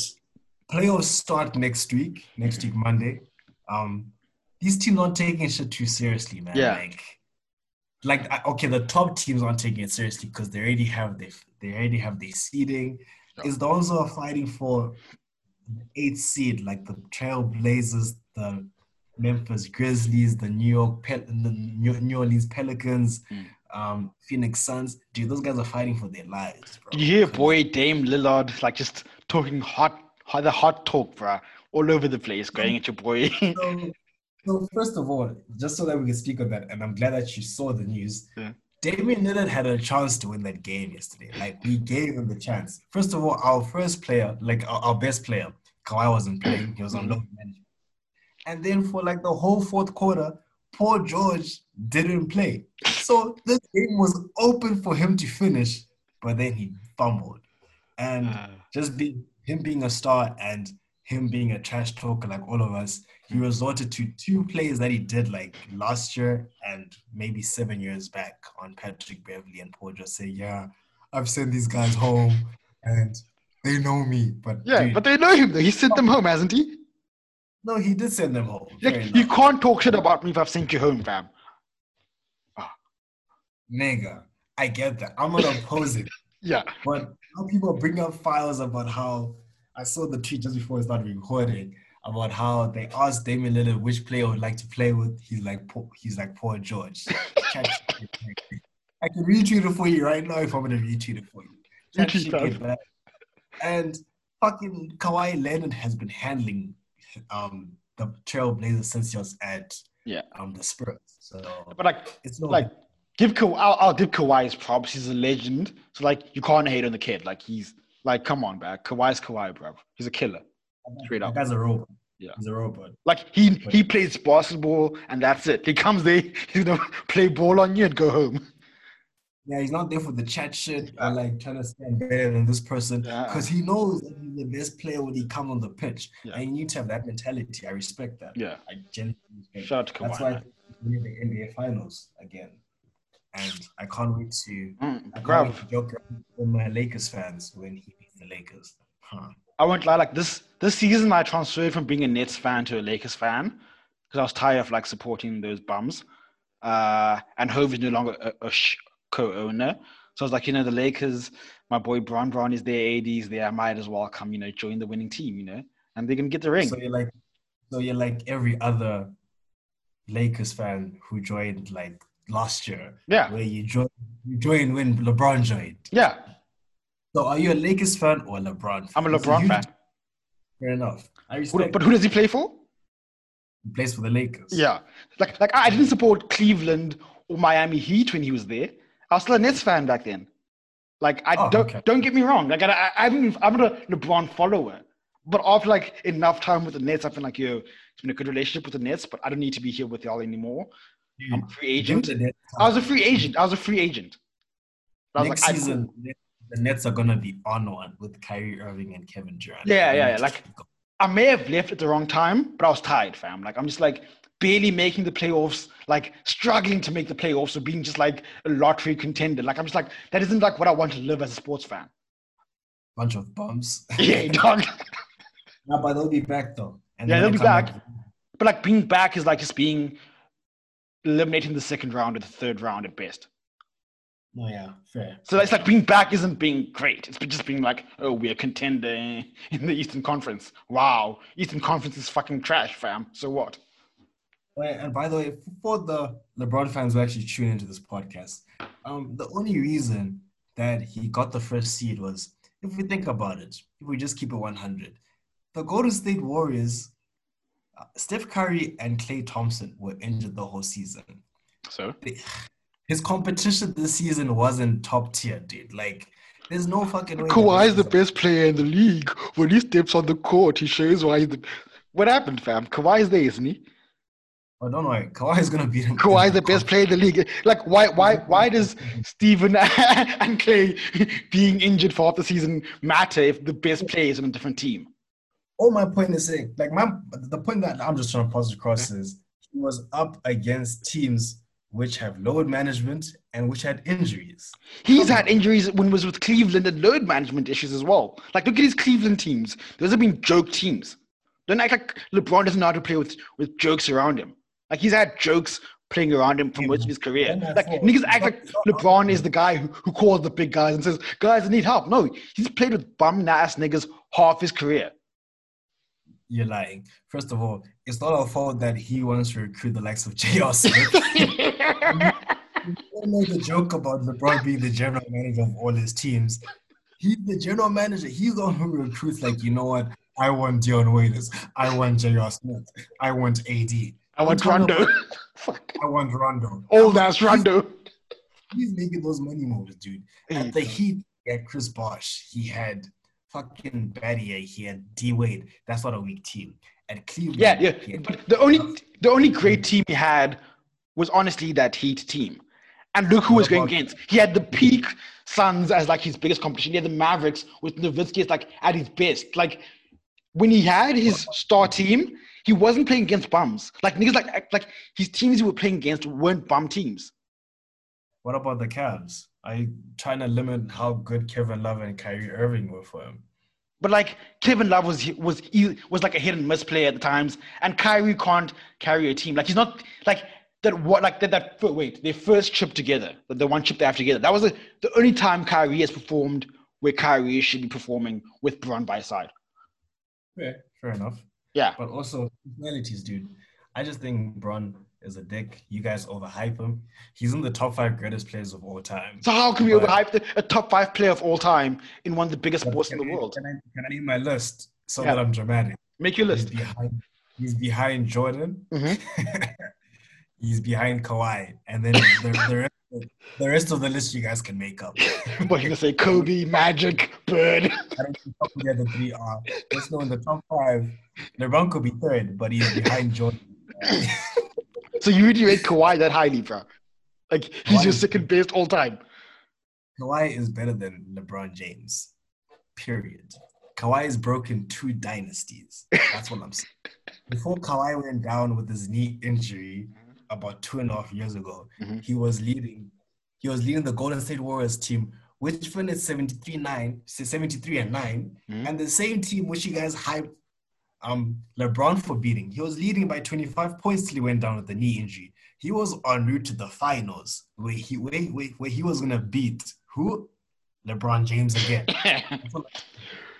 playoffs start next week, next week Monday. Um, these teams aren't taking shit too seriously, man. Yeah. Like, like okay, the top teams aren't taking it seriously because they already have their they already have their seeding. It's the who are fighting for eighth seed, like the Trail Blazers, the Memphis Grizzlies, the New York Pel- the New Orleans Pelicans, Mm. um, Phoenix Suns. Dude, those guys are fighting for their lives, bro. Did you hear boy Dame Lillard like just talking hot, hot the hot talk, bruh, all over the place, going at your boy. So, so first of all, just so that we can speak on that, and I'm glad that you saw the news. Yeah. Damian Lillard had a chance to win that game yesterday. Like we gave him the chance. First of all, our first player, like our, our best player, Kawhi wasn't playing. He was on load management. And then for like the whole fourth quarter, Paul George didn't play. So this game was open for him to finish, but then he fumbled. And Uh, just be him being a star and him being a trash talker like all of us, he resorted to two plays that he did like last year and maybe seven years back on Patrick Beverley and Paul just say, Yeah, I've sent these guys home and they know me. But yeah, dude, but they know him though. He sent them home, hasn't he? no, he did send them home. Like, you can't talk shit about me if I've sent you home, fam. Ah. Nigga, I get that. I'm not it. Yeah. But how people bring up files about how I saw the tweet just before we started recording about how they asked Damian Lillard which player would like to play with. He's like, "Poor- he's like Paul George. I can retweet it for you right now if I'm gonna retweet it for you. Chat Retweet that. GPT, And fucking Kawhi Leonard has been handling um the Trailblazers since he was at Yeah. um the Spurs. So But like it's not like give Ka- I'll, I'll give Kawhi his props. He's a legend. So like, you can't hate on the kid. Like he's like, come on, man. Kawhi's Kawhi, bro. He's a killer. Straight up. guy's a robot. Yeah. He's a robot. Like he he plays basketball and that's it. He comes there, he's gonna play ball on you and go home. Yeah, he's not there for the chat shit or like trying to stand better than this person Yeah. because he knows that he's the best player when he come on the pitch. Yeah. And you need to have that mentality. I respect that. Yeah. I genuinely respect Shout out to Kawhi. That's why we're in the NBA finals again. And I can't wait to Mm, I can't wait to joke with my Lakers fans when he beats the Lakers. Huh. I won't lie. Like this this season, I transferred from being a Nets fan to a Lakers fan because I was tired of like supporting those bums. Uh, and Hov is no longer a, a sh- co-owner, so I was like, you know, the Lakers. My boy Bron Bron is there, AD's there. I might as well come, you know, join the winning team, you know, and they're gonna get the ring. So you're like so you're like every other Lakers fan who joined like last year. yeah, Where you join you join when LeBron joined. yeah. So are you a Lakers fan or a LeBron fan? I'm a LeBron you- fan. Fair enough. I Who- respect but who does he play for? he plays for the Lakers. Yeah, like like I didn't support Cleveland or Miami Heat when he was there. I was still a Nets fan back then. Like I Oh, don't okay. don't get me wrong. Like I, I I'm I'm not a LeBron follower, but after like enough time with the Nets, I feel like yo, it's been a good relationship with the Nets, but I don't need to be here with y'all anymore. I'm a free agent. know the Nets- I was a free agent. I was a free agent. I was next like, I- season, the Nets are gonna be on one with Kyrie Irving and Kevin Durant. Yeah, yeah, yeah, like- I may have left at the wrong time, but I was tired, fam. Like I'm just like barely making the playoffs, like struggling to make the playoffs, or being just like a lottery contender. Like I'm just like that isn't like what I want to live as a sports fan. bunch of bums. Yeah, dog. no, but they'll be back though. And Yeah, they'll be back. But like being back is like just being eliminating the second round or the third round at best. Oh yeah, fair. So it's like being back isn't being great. It's just being like, oh, we're a contender in the Eastern Conference. Wow, Eastern Conference is fucking trash, fam. So what? Wait, and by the way, for the LeBron fans who actually tune into this podcast, um, the only reason that he got the first seed was, if we think about it, if we just keep it 100, the Golden State Warriors, Steph Curry and Klay Thompson were injured the whole season. So His competition this season wasn't top tier, dude. Like, there's no fucking way. Kawhi is the best player in the league. When he steps on the court, he shows why he's the. What happened, fam? Kawhi is there, isn't he? Oh, don't worry. Kawhi is gonna beat him. Kawhi is the best player in the league. Like, why, why, why does Steven and Klay being injured for half the season matter if the best player is on a different team? All my point is saying, like my the point that I'm just trying to pass across is he was up against teams which have load management and which had injuries. He's had injuries when he was with Cleveland and load management issues as well. Like, look at his Cleveland teams. Those have been joke teams. Don't act like LeBron doesn't know how to play with, with jokes around him. Like, he's had jokes playing around him for most of his career. Like, niggas act like LeBron is the guy who, who calls the big guys and says, guys, I need help. No, he's played with bum ass niggas half his career. You're lying. First of all, it's not our fault that he wants to recruit the likes of J.R. Smith. You don't know the joke about LeBron being the general manager of all his teams. He's the general manager. He's the one who recruits, like, you know what? I want Dion Waiters. I want J.R. Smith. I want AD. I want I'm talking Rondo. about- Fuck. I want Rondo. Old ass Rondo. He's making those money moves, dude. At the Heat, he had Chris Bosh. He had fucking Battier. He had D Wade. That's not a weak team. At Cleveland, Yeah, yeah. But the only the only great hmm. team he had was honestly that Heat team. And look who was going against. He had the peak Suns as like his biggest competition. He had the Mavericks with Nowitzki as like at his best. Like when he had his star team, he wasn't playing against bums. Like niggas like like his teams he were playing against weren't bum teams. What about the Cavs? Are you trying to limit how good Kevin Love and Kyrie Irving were for him? But like Kevin Love was was was like a hit and miss player at the times, and Kyrie can't carry a team. Like he's not like that. What like that? That wait, their first trip together, the, one trip they have together. That was the, the only time Kyrie has performed where Kyrie should be performing with Bron by his side. Yeah, fair enough. Yeah, But also personalities, dude. I just think Bron is a dick. You guys overhype him. He's in the top five greatest players of all time. so how can we But- overhype the, a top five player of all time in one of the biggest sports in the I- world? Can I, can I name my list so Yeah. that I'm dramatic? Make your He's list. behind. He's behind Jordan. Mhm. he's behind Kawhi, and then the, the rest The rest of the list you guys can make up. What you gonna say? Kobe, Magic, Bird. I don't know who the three are. Let's know in the top five. LeBron could be third, but he's behind Jordan. So you really rate Kawhi that highly, bro? Like he's your second best all time. Kawhi is better than LeBron James. Period. Kawhi has broken two dynasties. That's what I'm saying. Before Kawhi went down with his knee injury about two and a half years ago, Mhm. he was leading. He was leading the Golden State Warriors team, which finished 73 9, 73 and 9, Mhm. and the same team which you guys hyped um, LeBron for beating. He was leading by 25 points till he went down with the knee injury. He was en route to the finals where he where, where, where he was gonna beat who? LeBron James again.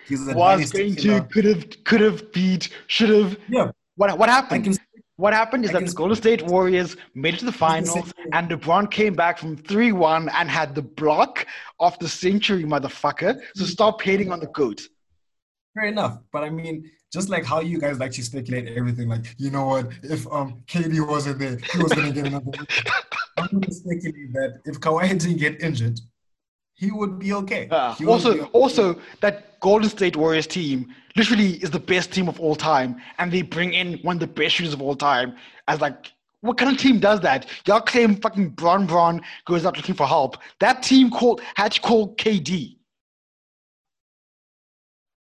He's a Was dynasty going to, could have, could have beat, should have. Yeah, What what happened? can What happened is I that can the Golden State Warriors made it to the finals, and LeBron came back from 3 1 and had the block of the century, motherfucker. So stop hating on the GOAT. fair enough. But I mean, just like how you guys like to speculate everything, like you know what, if um KD wasn't there, he was gonna get another. I'm gonna speculate that if Kawhi didn't get injured, he would be okay. Uh, also, be okay. also that Golden State Warriors team literally is the best team of all time, and they bring in one of the best shooters of all time as like. What kind of team does that? Y'all claim fucking Bron Bron goes out looking for help. That team called had to call KD.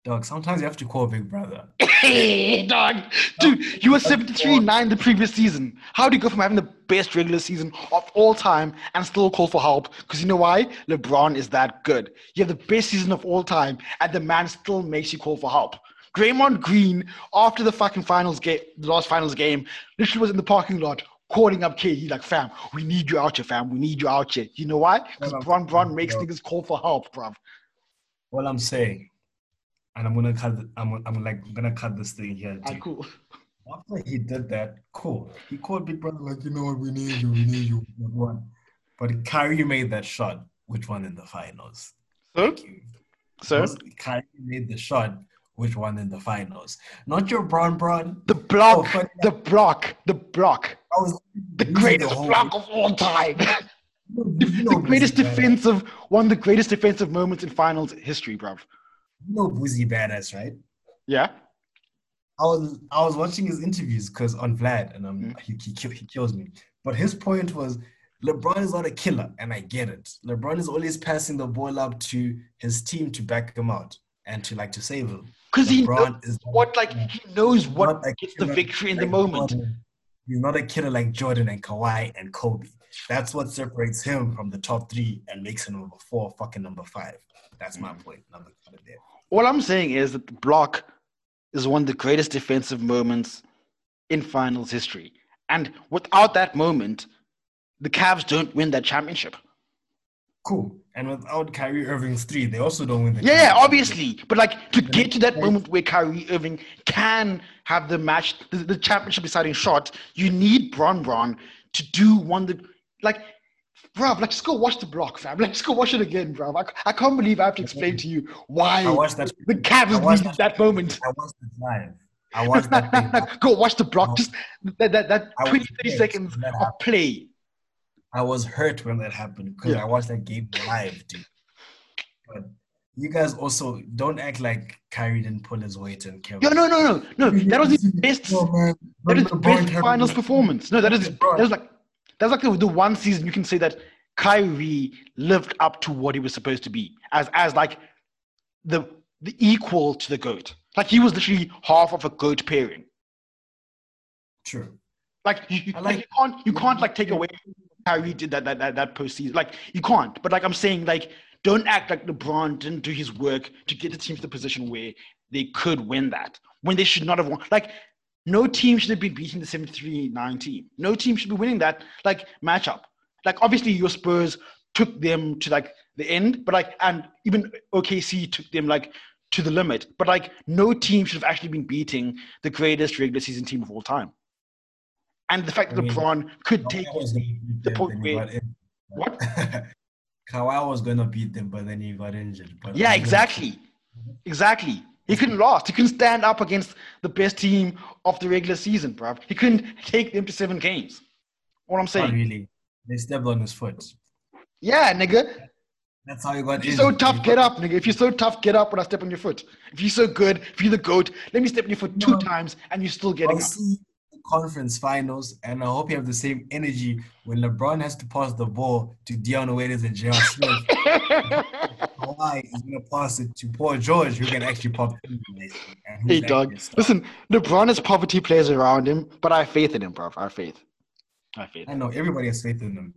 Dog. Sometimes you have to call Big Brother. Hey, dog. Dude, you were 73 9 the previous season. How do you go from having the best regular season of all time and still call for help? Because you know why? LeBron is that good. You have the best season of all time, and the man still makes you call for help. Draymond Green, after the fucking finals game, the last finals game, literally was in the parking lot calling up KD like, fam, we need you out here, fam. We need you out here. You know why? Because Well, Bron Bron makes niggas call for help, bruv. All I'm saying, and I'm gonna cut. I'm I'm like I'm gonna cut this thing here. Ah, dude. cool. After he did that, cool. He called Big Brother like, you know what, we need you, we need you. we won. But Kyrie made that shot, which won in the finals. So, Thank you. so Kyrie made the shot, which won in the finals. Not your Bron Bron. the block, Oh, funny. the block, the block. I was the greatest whole- block of all time. You the greatest defensive, one of the greatest defensive moments in finals history, bruv. You know Boosie Badazz, right? Yeah. I was I was watching his interviews because on Vlad, and um, he, he he kills me. But his point was LeBron is not a killer, and I get it. LeBron is always passing the ball up to his team to back him out and to like to save him. Because he knows LeBron is what, like, he knows what gets the victory in the moment. Jordan. He's not a killer like Jordan and Kawhi and Kobe. That's what separates him from the top three and makes him number four, fucking number five. That's my mm. point. Number there. All I'm saying is that the block is one of the greatest defensive moments in finals history. And without that moment, the Cavs don't win that championship. Cool. And without Kyrie Irving's three, they also don't win the Yeah, yeah, obviously. But like to get to that moment where Kyrie Irving can have the match, the, the championship deciding shot, you need Bron Bron to do one that like bro, let's go watch the block, fam. Let's go watch it again, bro. I, I can't believe I have to explain to you why I watched that. the Cavs needed that moment. I watched it live. I watched that thing. go watch the block. Just that, that, that was 20, 30 seconds of play. I was hurt when that happened because Yeah. I watched that game live, dude. But you guys also don't act like Kyrie didn't pull his weight and Kevin. No, no, no, no, no. That was his best Oh. That is the best finals performance. No, that is that was like that's like the, the one season you can say that Kyrie lived up to what he was supposed to be as as like the the equal to the goat. Like he was literally half of a goat pairing. True. Like you, like, like- you can't you can't like take away Kyrie did that that that, that postseason. Like you can't. But like I'm saying, like don't act like LeBron didn't do his work to get the team to the position where they could win that when they should not have won. Like no team should have been beating the 73-9 team. No team should be winning that like matchup. Like obviously your Spurs took them to like the end, but like and even OKC took them like to the limit. But like no team should have actually been beating the greatest regular season team of all time. And the fact that I mean, LeBron could take Kawhi was gonna the point where- what? Kawhi was gonna beat them, but then he got injured. But Yeah, I'm gonna- exactly. He couldn't last. He couldn't stand up against the best team of the regular season, bro. He couldn't take them to seven games. What I'm Not saying. really. They stepped on his foot. Yeah, nigga. That's how you got If you're so tough, get up, nigga. If you're so tough, get up when I step on your foot. If you're so good, if you're the goat, let me step on your foot two No. times and you're still getting I'll up. see the conference finals, and I hope you have the same energy when LeBron has to pass the ball to Dion Waiters and J.R. Smith. Kawhi is gonna pass it to Paul George, who can actually pop. in, basically, and hey, actually dog. Listen, LeBron has poverty players around him, but I have faith in him, bro. I have faith. I have faith. I know everybody has faith in them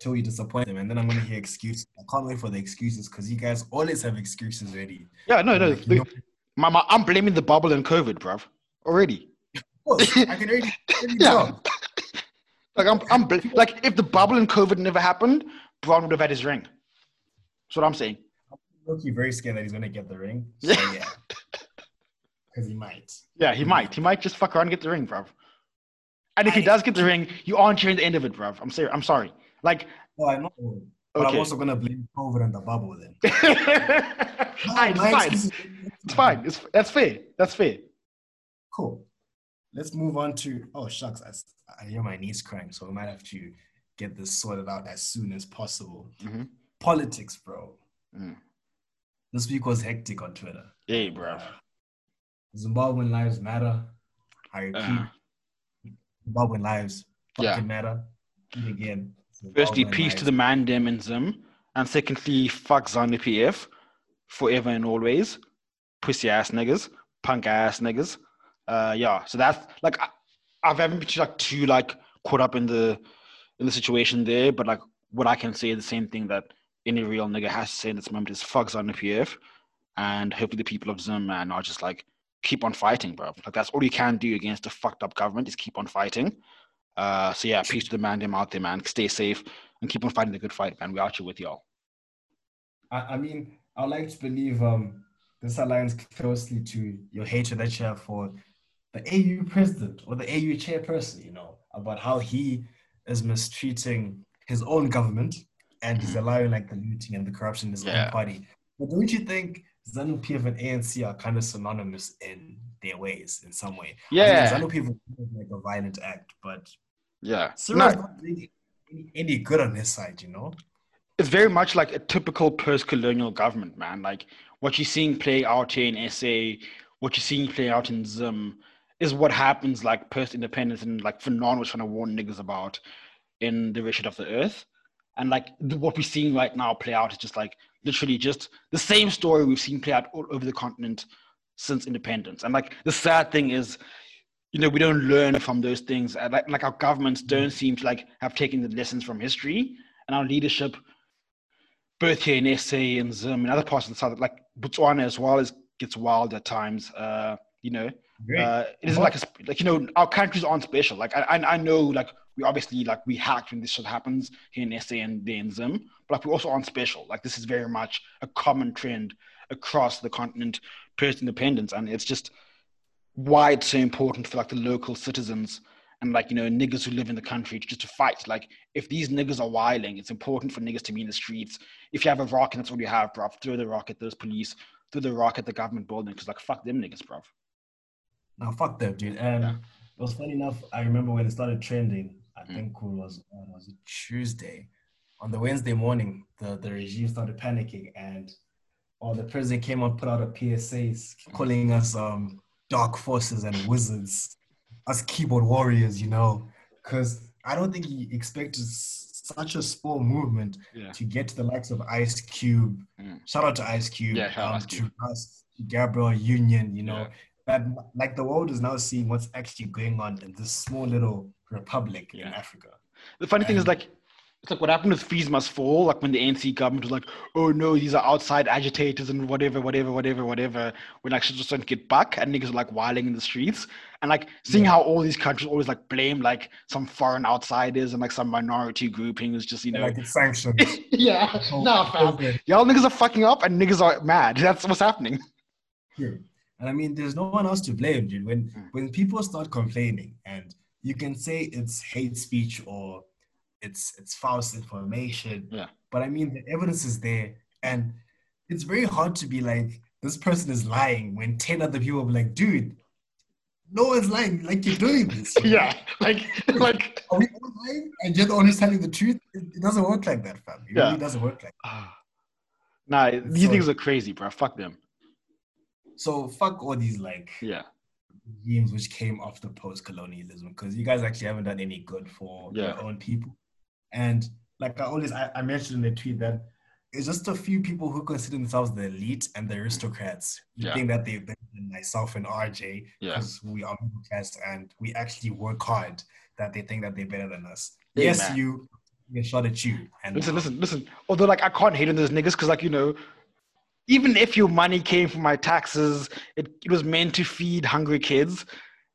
till you disappoint them, and then I'm gonna hear excuses. I can't wait for the excuses because you guys always have excuses ready. Yeah, no, no. Like, you know, my, my, I'm blaming the bubble and COVID, bro. Already. of course, I can already, already Yeah. tell. Like I'm, I'm bl- like if the bubble and COVID never happened, Bron would have had his ring. That's what I'm saying. Loki very scared that he's gonna get the ring. So Yeah. yeah, because he might. Yeah, he might. He might just fuck around and get the ring, bro. And if he does get the ring, you aren't hearing the end of it, bro. I'm sorry. I'm sorry. Like, Oh, I know. But Okay. I'm also gonna blame COVID and the bubble then. fine, it's fine. excuses- It's fine. It's that's fair. That's fair. Cool. Let's move on to. Oh shucks, I hear my knees crying, so we might have to get this sorted out as soon as possible. Mhm. Politics, bro. Mm. This week was hectic on Twitter. Hey, bro. Zimbabwean lives matter. I repeat, Uh, Zimbabwean lives Yeah. fucking matter. And again. firstly, Zimbabwean peace to the man, and Zim. And secondly, fuck Zanu PF forever and always. Pussy ass niggas, punk ass niggas. Uh, yeah. So that's like I, I haven't been like too like caught up in the in the situation there, but like what I can say is the same thing that any real nigga has to say in this moment is fuck Zanu PF, and hopefully the people of Zim man are just like keep on fighting, bro. Like that's all you can do against a fucked up government is keep on fighting. Uh, so yeah, peace to the man, them out there, man. Stay safe and keep on fighting the good fight, man. We're out here with y'all. I, I mean, I like to believe um, this aligns closely to your hatred that you have for the AU president or the AU chairperson, you know, about how he is mistreating his own government and mm-hmm. he's allowing like the looting and the corruption in his Yeah. own party. But don't you think ZANU PF and ANC are kind of synonymous in their ways in some way? I Yeah, ZANU PF is like a violent act, but yeah. Cyril's No, not really any, good on his side, you know? it's very much like a typical post-colonial government, man. Like what you're seeing play out here in SA, what you're seeing play out in Zim, is what happens like post-independence and like Fanon was trying to warn niggas about in the wretched of the earth. And like what we're seeing right now play out is just like literally just the same story we've seen play out all over the continent since independence. And like the sad thing is, you know, we don't learn from those things. Like, like our governments don't seem to like have taken the lessons from history, and our leadership, both here in SA and Zim and other parts of the south, like Botswana as well, is gets wild at times. Uh, you know, uh, it isn't like a, like you know our countries aren't special. Like I, I know like we obviously like we hacked when this shit happens here in SA and there in Zim, but like we also aren't special. Like this is very much a common trend across the continent post independence, and it's just why it's so important for like the local citizens and like you know niggas who live in the country just to fight. Like if these niggas are wiling, it's important for niggas to be in the streets. If you have a rock and that's all you have, bruv, throw the rock at those police, throw the rock at the government building, because like fuck them niggas, bruv. No, fuck them, dude. And Yeah. it was funny enough. I remember when it started trending. I Mm. think it was uh, was it Tuesday. On the Wednesday morning, the, the regime started panicking, and or the president came out, put out a PSA calling us um dark forces and wizards, us keyboard warriors, you know, because I don't think he expected such a small movement Yeah. to get to the likes of Ice Cube. Mm. Shout out to Ice Cube. Yeah, um, Ice Cube. To us, Gabrielle Union, you know, Yeah. That like the world is now seeing what's actually going on in this small little republic in Yeah. Africa. The funny thing is like it's like what happened with Fees Must Fall, like when the ANC government was like, oh no, these are outside agitators and whatever, whatever, whatever, whatever. When like shit just don't get back and niggas are like whiling in the streets. And like seeing Yeah. how all these countries always like blame like some foreign outsiders and like some minority grouping is just, you know. like it's sanctions. yeah. No, fam. Y'all niggas are fucking up and niggas are mad. That's what's happening. True. And I mean, there's no one else to blame, dude. When Mm. when people start complaining, and you can say it's hate speech or it's it's false information. Yeah. But I mean, the evidence is there, and it's very hard to be like, this person is lying when ten other people are like, dude, no one's lying. Like you're doing this. you know? Yeah, like like Are we all lying? And you're the one who's telling the truth? It, it doesn't work like that, fam. It Yeah. really doesn't work like ah. nah, these So- niggas are crazy, bro. Fuck them. So fuck all these like Yeah, regimes which came after post-colonialism because you guys actually haven't done any good for Yeah. your own people. And like I always I, I mentioned in the tweet that it's just a few people who consider themselves the elite and the aristocrats. You Yeah. think that they're better than myself and RJ Yeah. because we are middle class and we actually work hard. That they think that they're better than us. Hey, yes, man. you get shot at you. And listen, listen, listen. Although, like, I can't hate on those niggas because, like, you know, even if your money came from my taxes, it, it was meant to feed hungry kids.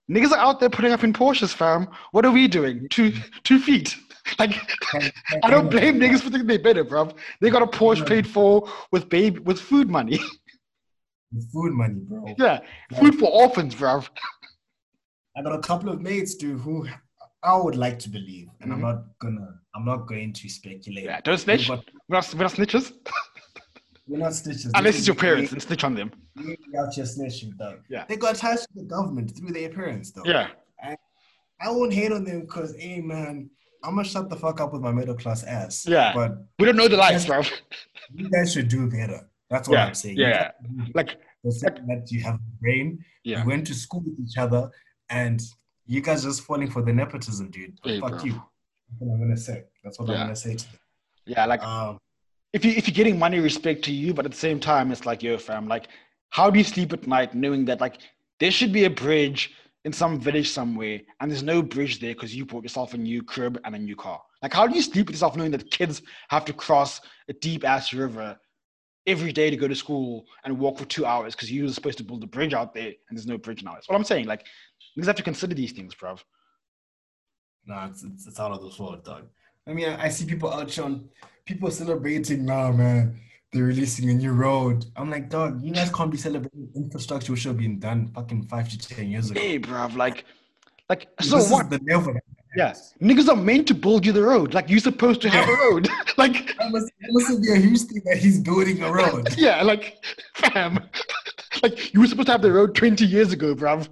Niggas are out there putting up in Porsches, fam. What are we doing? Two two feet. Like, I don't blame niggas for thinking they're better, bruv. They got a Porsche paid for with baby with food money. With food money, bro. yeah, food for orphans, bruv. I got a couple of mates, dude, who I would like to believe, and Mhm. I'm not gonna, I'm not going to speculate. Yeah, don't snitch. We're not, we're not snitches we're not snitches. unless it's your They- parents and snitch on them. they- they out here snitching, though. Yeah. They got ties to the government through their parents, though. Yeah, I won't hate on them because, hey, man, I'm gonna shut the fuck up with my middle class ass. Yeah. But we don't know the life, bro. you guys should do better. That's what Yeah, I'm saying. yeah, You yeah. guys should do Like, the second that you have a brain, yeah, you went to school with each other, and you guys just falling for the nepotism, dude. Hey, Fuck bro. you. That's what I'm gonna say. That's what Yeah. I'm gonna say to them. yeah. Like, Um, if you if you're getting money, respect to you, but at the same time, it's like, yo, fam, like, how do you sleep at night knowing that like there should be a bridge in some village somewhere, and there's no bridge there because you bought yourself a new crib and a new car? Like, how do you sleep with yourself knowing that kids have to cross a deep ass river every day to go to school and walk for two hours because you were supposed to build a bridge out there and there's no bridge now? That's what I'm saying. Like, niggas have to consider these things, bruv. Nah, it's, it's, it's out of this world, dog. I mean, I, I see people out on- people celebrating now, man. They're releasing a new road. I'm like, dog, you guys can't be celebrating infrastructure which should have been done fucking five to ten years ago. Hey, bruv, like, like, so this what? is the level. Yeah. Niggas are meant to build you the road. Like you're supposed to have a road. like That must, that must be a huge thing that he's building a road. yeah, like fam. like you were supposed to have the road 20 years ago, bruv.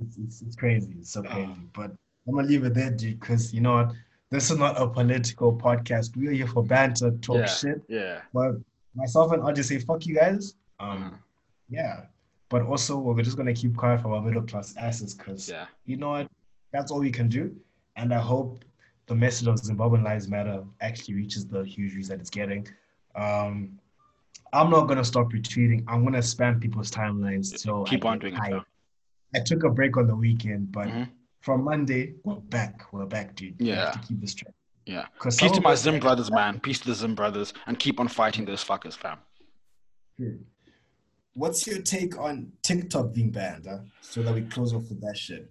It's, it's, it's crazy. It's so ah. crazy. But I'm gonna leave it there, dude, because you know what? This is not a political podcast. We're here for banter, talk Yeah. shit. Yeah. But myself and I just say fuck you guys. Um, yeah. But also we're just gonna keep quiet for our middle class asses because Yeah. you know what? That's all we can do. And I hope the message of Zimbabwean Lives Matter actually reaches the huge reach that it's getting. Um, I'm not gonna stop retweeting. I'm gonna spam people's timelines. So Keep I on doing it, I took a break on the weekend, but Mhm. From Monday we're back. We're back, dude. Yeah. keep this track. Yeah. Peace to my Zim brothers, man. Peace to the Zim brothers. And keep on fighting those fuckers, fam. What's your take on TikTok being banned? Huh? So that we close off with that shit.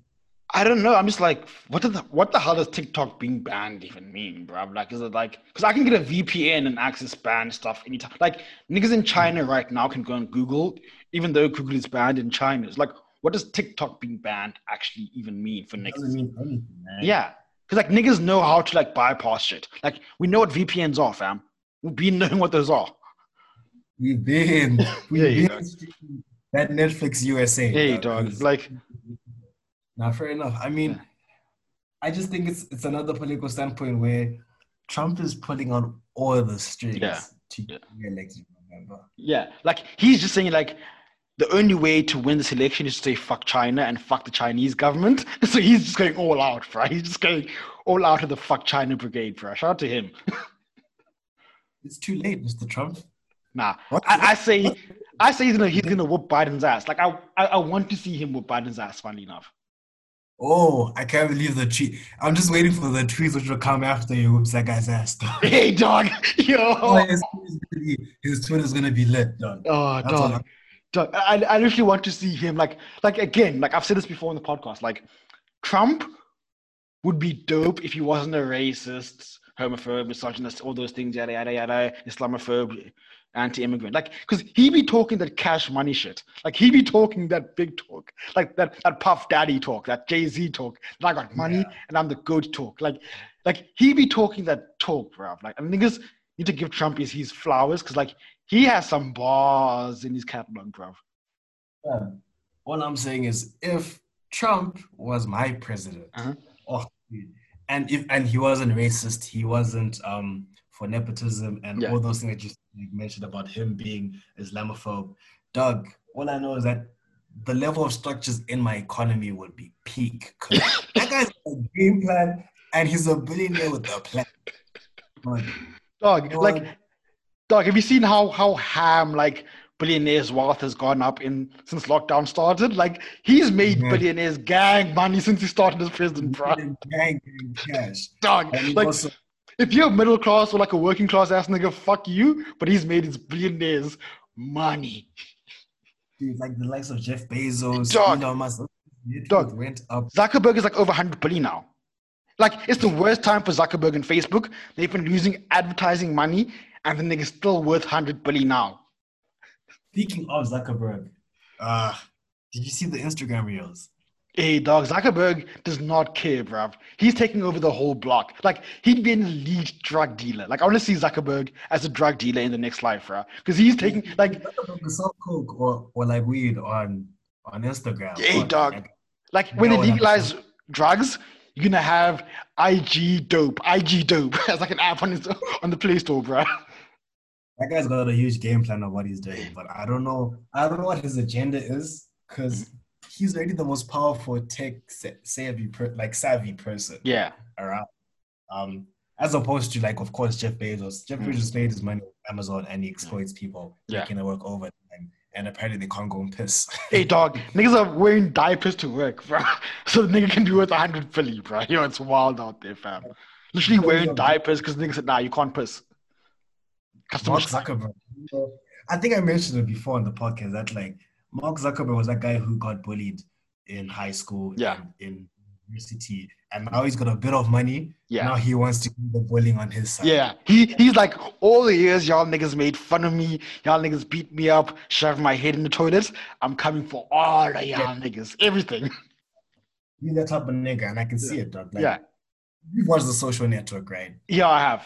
I don't know. I'm just like, what the what the hell does TikTok being banned even mean, bruv? Like, is it like because I can get a VPN and access banned stuff anytime? Like, niggas in China right now can go on Google, even though Google is banned in China. It's like, what does TikTok being banned actually even mean for niggas? mean anything. Yeah, because like niggas know how to like bypass shit. Like, we know what VPNs are, fam. We've been knowing what those are. We've been, we've been that Netflix USA. Hey, dog, Like, Nah, fair enough. I mean, Yeah. I just think it's it's another political standpoint where Trump is pulling on all the strings Yeah. to Yeah. elected in November. Yeah, like he's just saying like the only way to win this election is to say fuck China and fuck the Chinese government. So he's just going all out, right? He's just going all out of the fuck China brigade, bro. Shout out to him. It's too late, Mr. Trump. Nah, I, I say, I say he's gonna he's gonna whoop Biden's ass. Like I, I, I want to see him whoop Biden's ass. Funny enough. Oh, I can't believe the tweet. I'm just waiting for the tweets which will come after he whoops that guy's ass. dog. Hey, dog. Yo. Oh, his, Twitter's gonna be, his Twitter's gonna be lit, dog. Oh, That's dog. I, I literally want to see him like, like again, like I've said this before in the podcast. Like, Trump would be dope if he wasn't a racist, homophobe, misogynist, all those things, yada yada yada, Islamophobe, anti-immigrant. Like, because he be talking that cash money shit. Like he be talking that big talk, like that that Puff Daddy talk, that Jay Z talk. That I got money Yeah. and I'm the good talk. Like, like he be talking that talk, bro. Like, and niggas need to give Trump his, his flowers because like he has some bars in his catalog, bro. Yeah. All I'm saying is if Trump was my president, Uh-huh. oh, and if and he wasn't racist, he wasn't um for nepotism and Yeah. all those things that you mentioned about him being Islamophobe. Doug, all I know is that the level of structures in my economy would be peak. that guy's a game plan, and he's a billionaire with a plan. Like, Dog, you know like, what? Dog, have you seen how how ham like billionaires' wealth has gone up in since lockdown started? Like, he's made Yeah. billionaires gang money since he started as president, bro. gang, cash. Dog, And like, also, if you're middle class or like a working class ass nigga, fuck you. But he's made his billionaires money. dude, like the likes of Jeff Bezos, Dog. Elon Musk, Dog. went up. Zuckerberg is like over 100 billion now. Like, it's the worst time for Zuckerberg and Facebook. They've been losing advertising money, and the nigga's still worth 100 billion now. Speaking of Zuckerberg, uh, did you see the Instagram reels? Hey, dog, Zuckerberg does not care, bruv. He's taking over the whole block. Like, he'd be an elite drug dealer. Like, I want to see Zuckerberg as a drug dealer in the next life, bruv. Because he's taking, like, Zuckerberg is sell coke or, or like weed on on Instagram. Hey, Or, dog. like, like when they legalize drugs, you're gonna have IG dope, IG dope as like an app on his, on the Play Store, bruv. That guy's got a huge game plan of what he's doing, but I don't know. I don't know what his agenda is because he's already the most powerful tech savvy, per, like savvy person. Yeah, around. Um, as opposed to like, of course, Jeff Bezos. Jeff Mm. Bezos made his money with Amazon and he exploits people, Yeah. making it work overtime. And apparently they can't go and piss. hey, dog, niggas are wearing diapers to work, bruh. So the nigga can be worth 100 Philly, You know, it's wild out there, fam. Literally wearing diapers because niggas said, nah, you can't piss. Customer Mark Zuckerberg. I think I mentioned it before on the podcast that like Mark Zuckerberg was that guy who got bullied in high school, Yeah. in university, and now he's got a bit of money. Yeah. Now he wants to do the bullying on his side. Yeah, he he's like all the years y'all niggas made fun of me, y'all niggas beat me up, shoved my head in the toilets. I'm coming for all of y'all niggas, everything. He's that type of nigga, and I can see it, dog. Like, yeah, You've watched the social network, right? yeah, I have.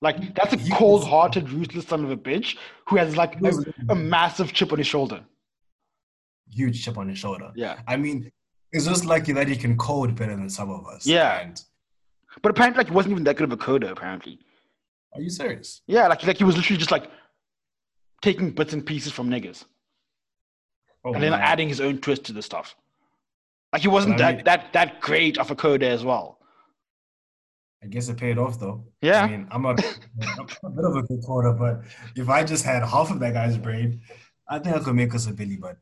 Like that's a cold-hearted, ruthless son of a bitch who has like a, a massive chip on his shoulder. Huge chip on his shoulder. Yeah, I mean, it's just lucky that he can code better than some of us. Yeah. And but apparently, like he wasn't even that good of a coder. Apparently, are you serious? yeah, like like he was literally just like taking bits and pieces from niggas Oh, and then man. adding his own twist to the stuff. Like he wasn't that mean- that that great of a coder as well. I guess it paid off though. Yeah. I mean, I'm a, I'm a bit of a good quarter, but if I just had half of that guy's brain, I think I could make us a Billy. But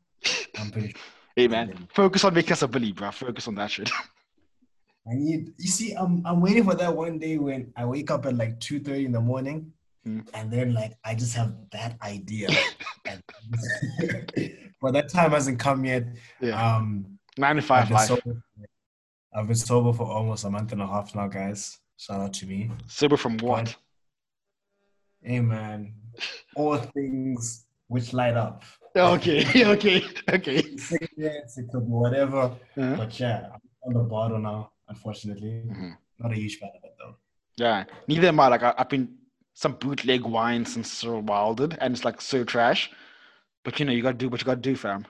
I'm pretty sure. Hey man, focus on making us a bully, bro. Focus on that shit. I need. You see, I'm I'm waiting for that one day when I wake up at like two thirty in the morning, Hmm. and then like I just have that idea. but that time hasn't come yet. Yeah, Um, nine to I've been, life. sober, I've been sober for almost a month and a half now, guys. Shout out to me. Sober from what? Amen. all things which light up. Okay, okay, okay. Cigarettes, it could be whatever. Uh-huh. But yeah, I'm on the bottle now, unfortunately. Mhm. Not a huge fan of it though. Yeah, neither am I. Like I, I've been some bootleg wine since Cyril Wilded, and it's like so trash. But you know, you gotta do what you gotta do, fam.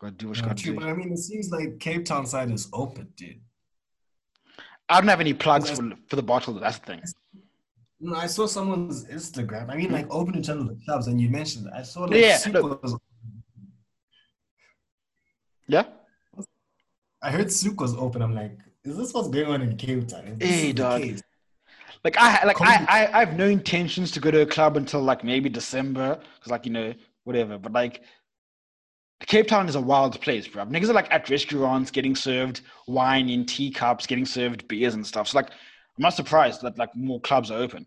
Gotta do what you gotta true, do. but I mean, it seems like Cape Town side is open, dude. I don't have any plugs for, for the bottle. That's the thing. No, I saw someone's Instagram. I mean, like open in terms of the clubs, and you mentioned it. I saw like Yeah. Yeah. I heard Souk was open. I'm like, is this what's going on in Cape Town? Hey, dog. Like I like I. I I have no intentions to go to a club until like maybe December because like you know whatever. But like Cape Town is a wild place, bro. Niggas are like at restaurants getting served wine in teacups, getting served beers and stuff. So like I'm not surprised that like more clubs are open.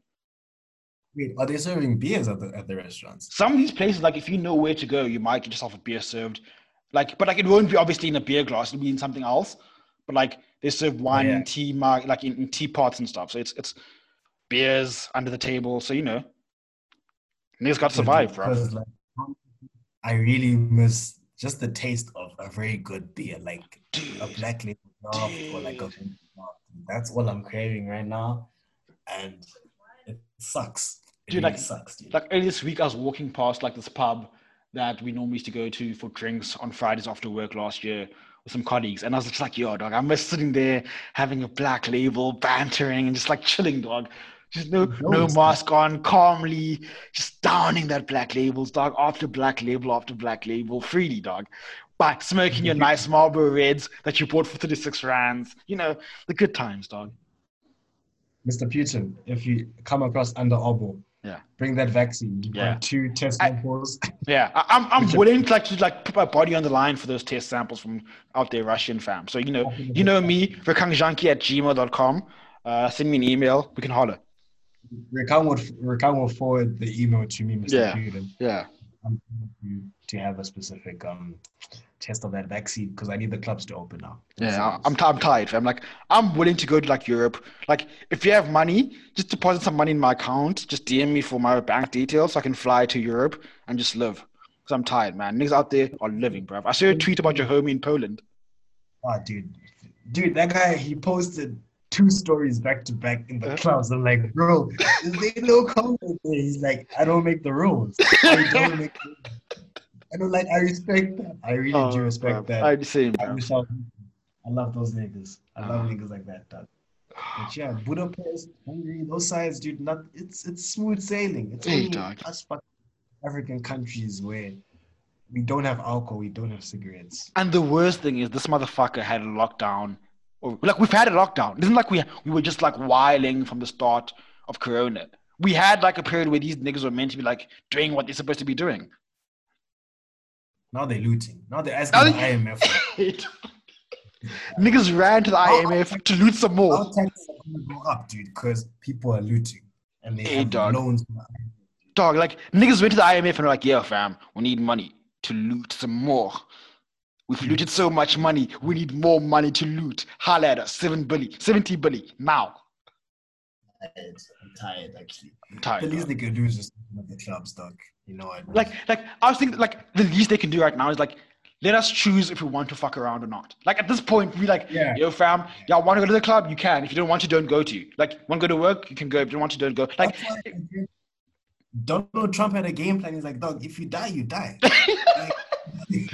Wait, are they serving beers at the at the restaurants? Some of these places, like if you know where to go, you might get yourself a beer served. Like, but like it won't be obviously in a beer glass; it'll be in something else. But like they serve wine yeah. in tea mark, like in, in teapots and stuff. So it's it's beers under the table. So you know, niggas got to survive, bro. Like, I really miss just the taste of a very good beer, like a black label draft or like a. That's all I'm craving right now, and it sucks. It Dude, really like- sucks, dude. Like earlier this week, I was walking past like this pub that we normally used to go to for drinks on Fridays after work last year, with some colleagues, and I was just like, yo, dog, I'm just sitting there having a black label, bantering, and just like chilling, dog. Just no, no No, mask on, calmly, just downing that black labels, dog, after black label after black label, freely, dog. By smoking your nice Marlboro Reds that you bought for 36 rands. You know, the good times, dog. Mr. Putin, if you come across under Obo, Yeah. bring that vaccine. You Yeah. two test I- samples. Yeah, I, I'm I'm willing to like to like put my body on the line for those test samples from out there Russian fam. So you know you know me, Rakangjanki at gmail.com. Uh, send me an email. We can holler. Rakan will, Rakan will forward the email to me, Mr. Yeah. Putin. Yeah. I'm to, to have a specific um test of that vaccine because I need the clubs to open now. Yeah, I'm, t- I'm tired. fam. like, I'm willing to go to like Europe. Like, if you have money, just deposit some money in my account. Just DM me for my bank details so I can fly to Europe and just live. Because I'm tired, man. Niggas out there are living, bruv. I saw a tweet about your homie in Poland. Oh, dude, dude, that guy he posted two stories back to back in the Uh-huh. clubs. I'm like, bro, is there no comment there? He's like, I don't make the rules. I don't make. I don't like. I respect that. I really Oh, do respect bruv. that. I'm the same, I I, I love those niggas. I love Uh-huh. niggas like that. Dog. But yeah, Budapest, Hungary, those sides, dude. Not it's it's smooth sailing. It's Hey, only us fucking African countries where we don't have alcohol, we don't have cigarettes. And the worst thing is, this motherfucker had a lockdown. Like, we've had a lockdown. It isn't like we, we were just like whiling from the start of Corona. We had like a period where these niggas were meant to be like doing what they're supposed to be doing. Now they're looting. Now they're asking Now the IMF. niggas ran to the Oh, IMF to loot some more. Our taxes are going to go up, dude, because people are looting and they Hey, have dog. loans. from the IMF. Dog, like niggas went to the IMF and were like, yeah, fam, we need money to loot some more. We've looted so much money, we need more money to loot. Holla at us, 7 billy, 70 billy, now. I'm tired, actually. I'm tired. The tired. least dog. they could do is just open the clubs, dog. You know what? Like, like I was thinking, like the least they can do right now is like, let us choose if we want to fuck around or not. Like at this point, we like, Yeah. yo, fam, y'all want to go to the club, you can. If you don't want to, don't go to. Like, want to go to work, you can go. If you don't want to, don't go. Like, Donald Trump had a game plan. He's like, dog, if you die, you die. like, you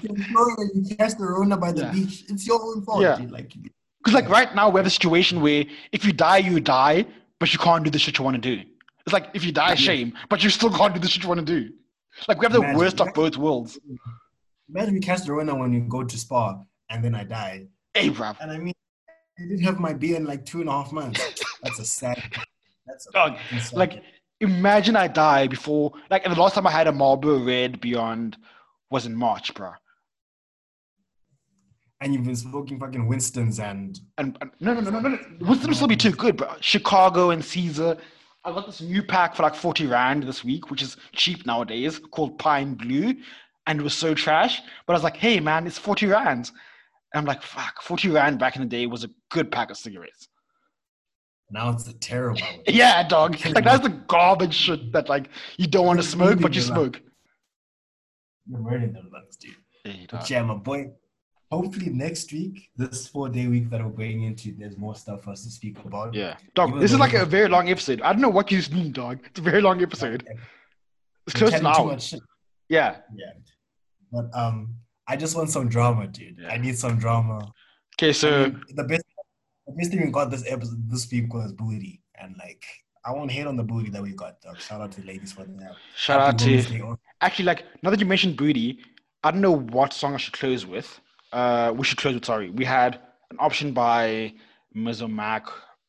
can you catch the Rona by the Yeah. beach. It's your own fault. Yeah. Dude. Like, Because like right now we have a situation where if you die, you die, but you can't do the shit you want to do. It's like if you die, shame, but you still can't do the shit you want to do. Like we have the Imagine worst of both worlds. imagine we catch the Rona when you go to Spa and then I die. Hey, bruv. And I mean, I didn't have my beer in like two and a half months. That's a sad. That's a Dog, sad- Like imagine I die before. Like the last time I had a Marlboro Red Beyond was in March, bruh. and you've been smoking fucking Winston's and And, and no, no, no, no, no. no. Winston will still be too good, bro. Chicago and Caesar. I got this new pack for like 40 Rand this week, which is cheap nowadays, called Pine Blue. And it was so trash. But I was like, hey, man, it's 40 Rands. And I'm like, fuck, 40 Rand back in the day was a good pack of cigarettes. Now it's a terrible. Yeah, dog. Like, that's the garbage shit that, like, you don't want to smoke, but you smoke. You're murdering them lungs, dude. Hey. But yeah, my boy. Hopefully next week, this four day week that we're going into, there's more stuff for us to speak about. Yeah. Dog, Even this is like a very long episode. I don't know what you mean, dog. It's a very long episode. It's close to an too hour. Yeah. Yeah. But um, I just want some drama, dude. Yeah. I need some drama. Okay, I so mean, the best, best thing we got this episode this week was booty, and like I won't hate on the booty that we got. Dog. Shout out to the ladies for that. shout out to. Actually, like now that you mentioned booty, I don't know what song I should close with. Uh, we should close with sorry. We had an option by Mizzo Mac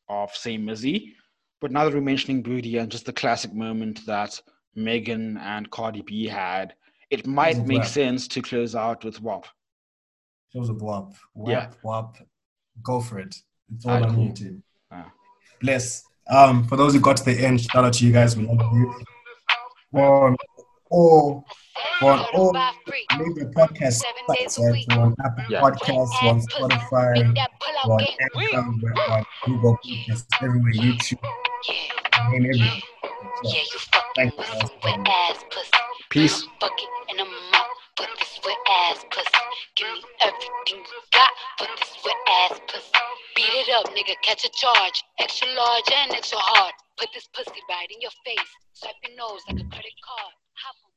of Say Mizzy, but now that we're mentioning booty and just the classic moment that Megan and Cardi B had, it might make Mac. sense to close out with WAP. Shows with WAP. WAP, Yeah. WAP. Go for it. It's all Alright, on cool. YouTube. Ah. Bless. Um, for those who got to the end, shout out to you guys. We love you. For all, for all major podcast sites, right? On Apple Yeah. Podcasts, we're on Spotify, we're on Anchor, we're on Google Podcasts, everywhere, YouTube, name everything. So, Yeah, you fucking Thank you. some wet ass pussy. Peace. For this wet ass pussy. Give me everything you got for this wet ass pussy. Beat it up, nigga, catch a charge. Extra large and extra hard. Put this pussy right in your face. Swipe your nose like a credit card. Hop on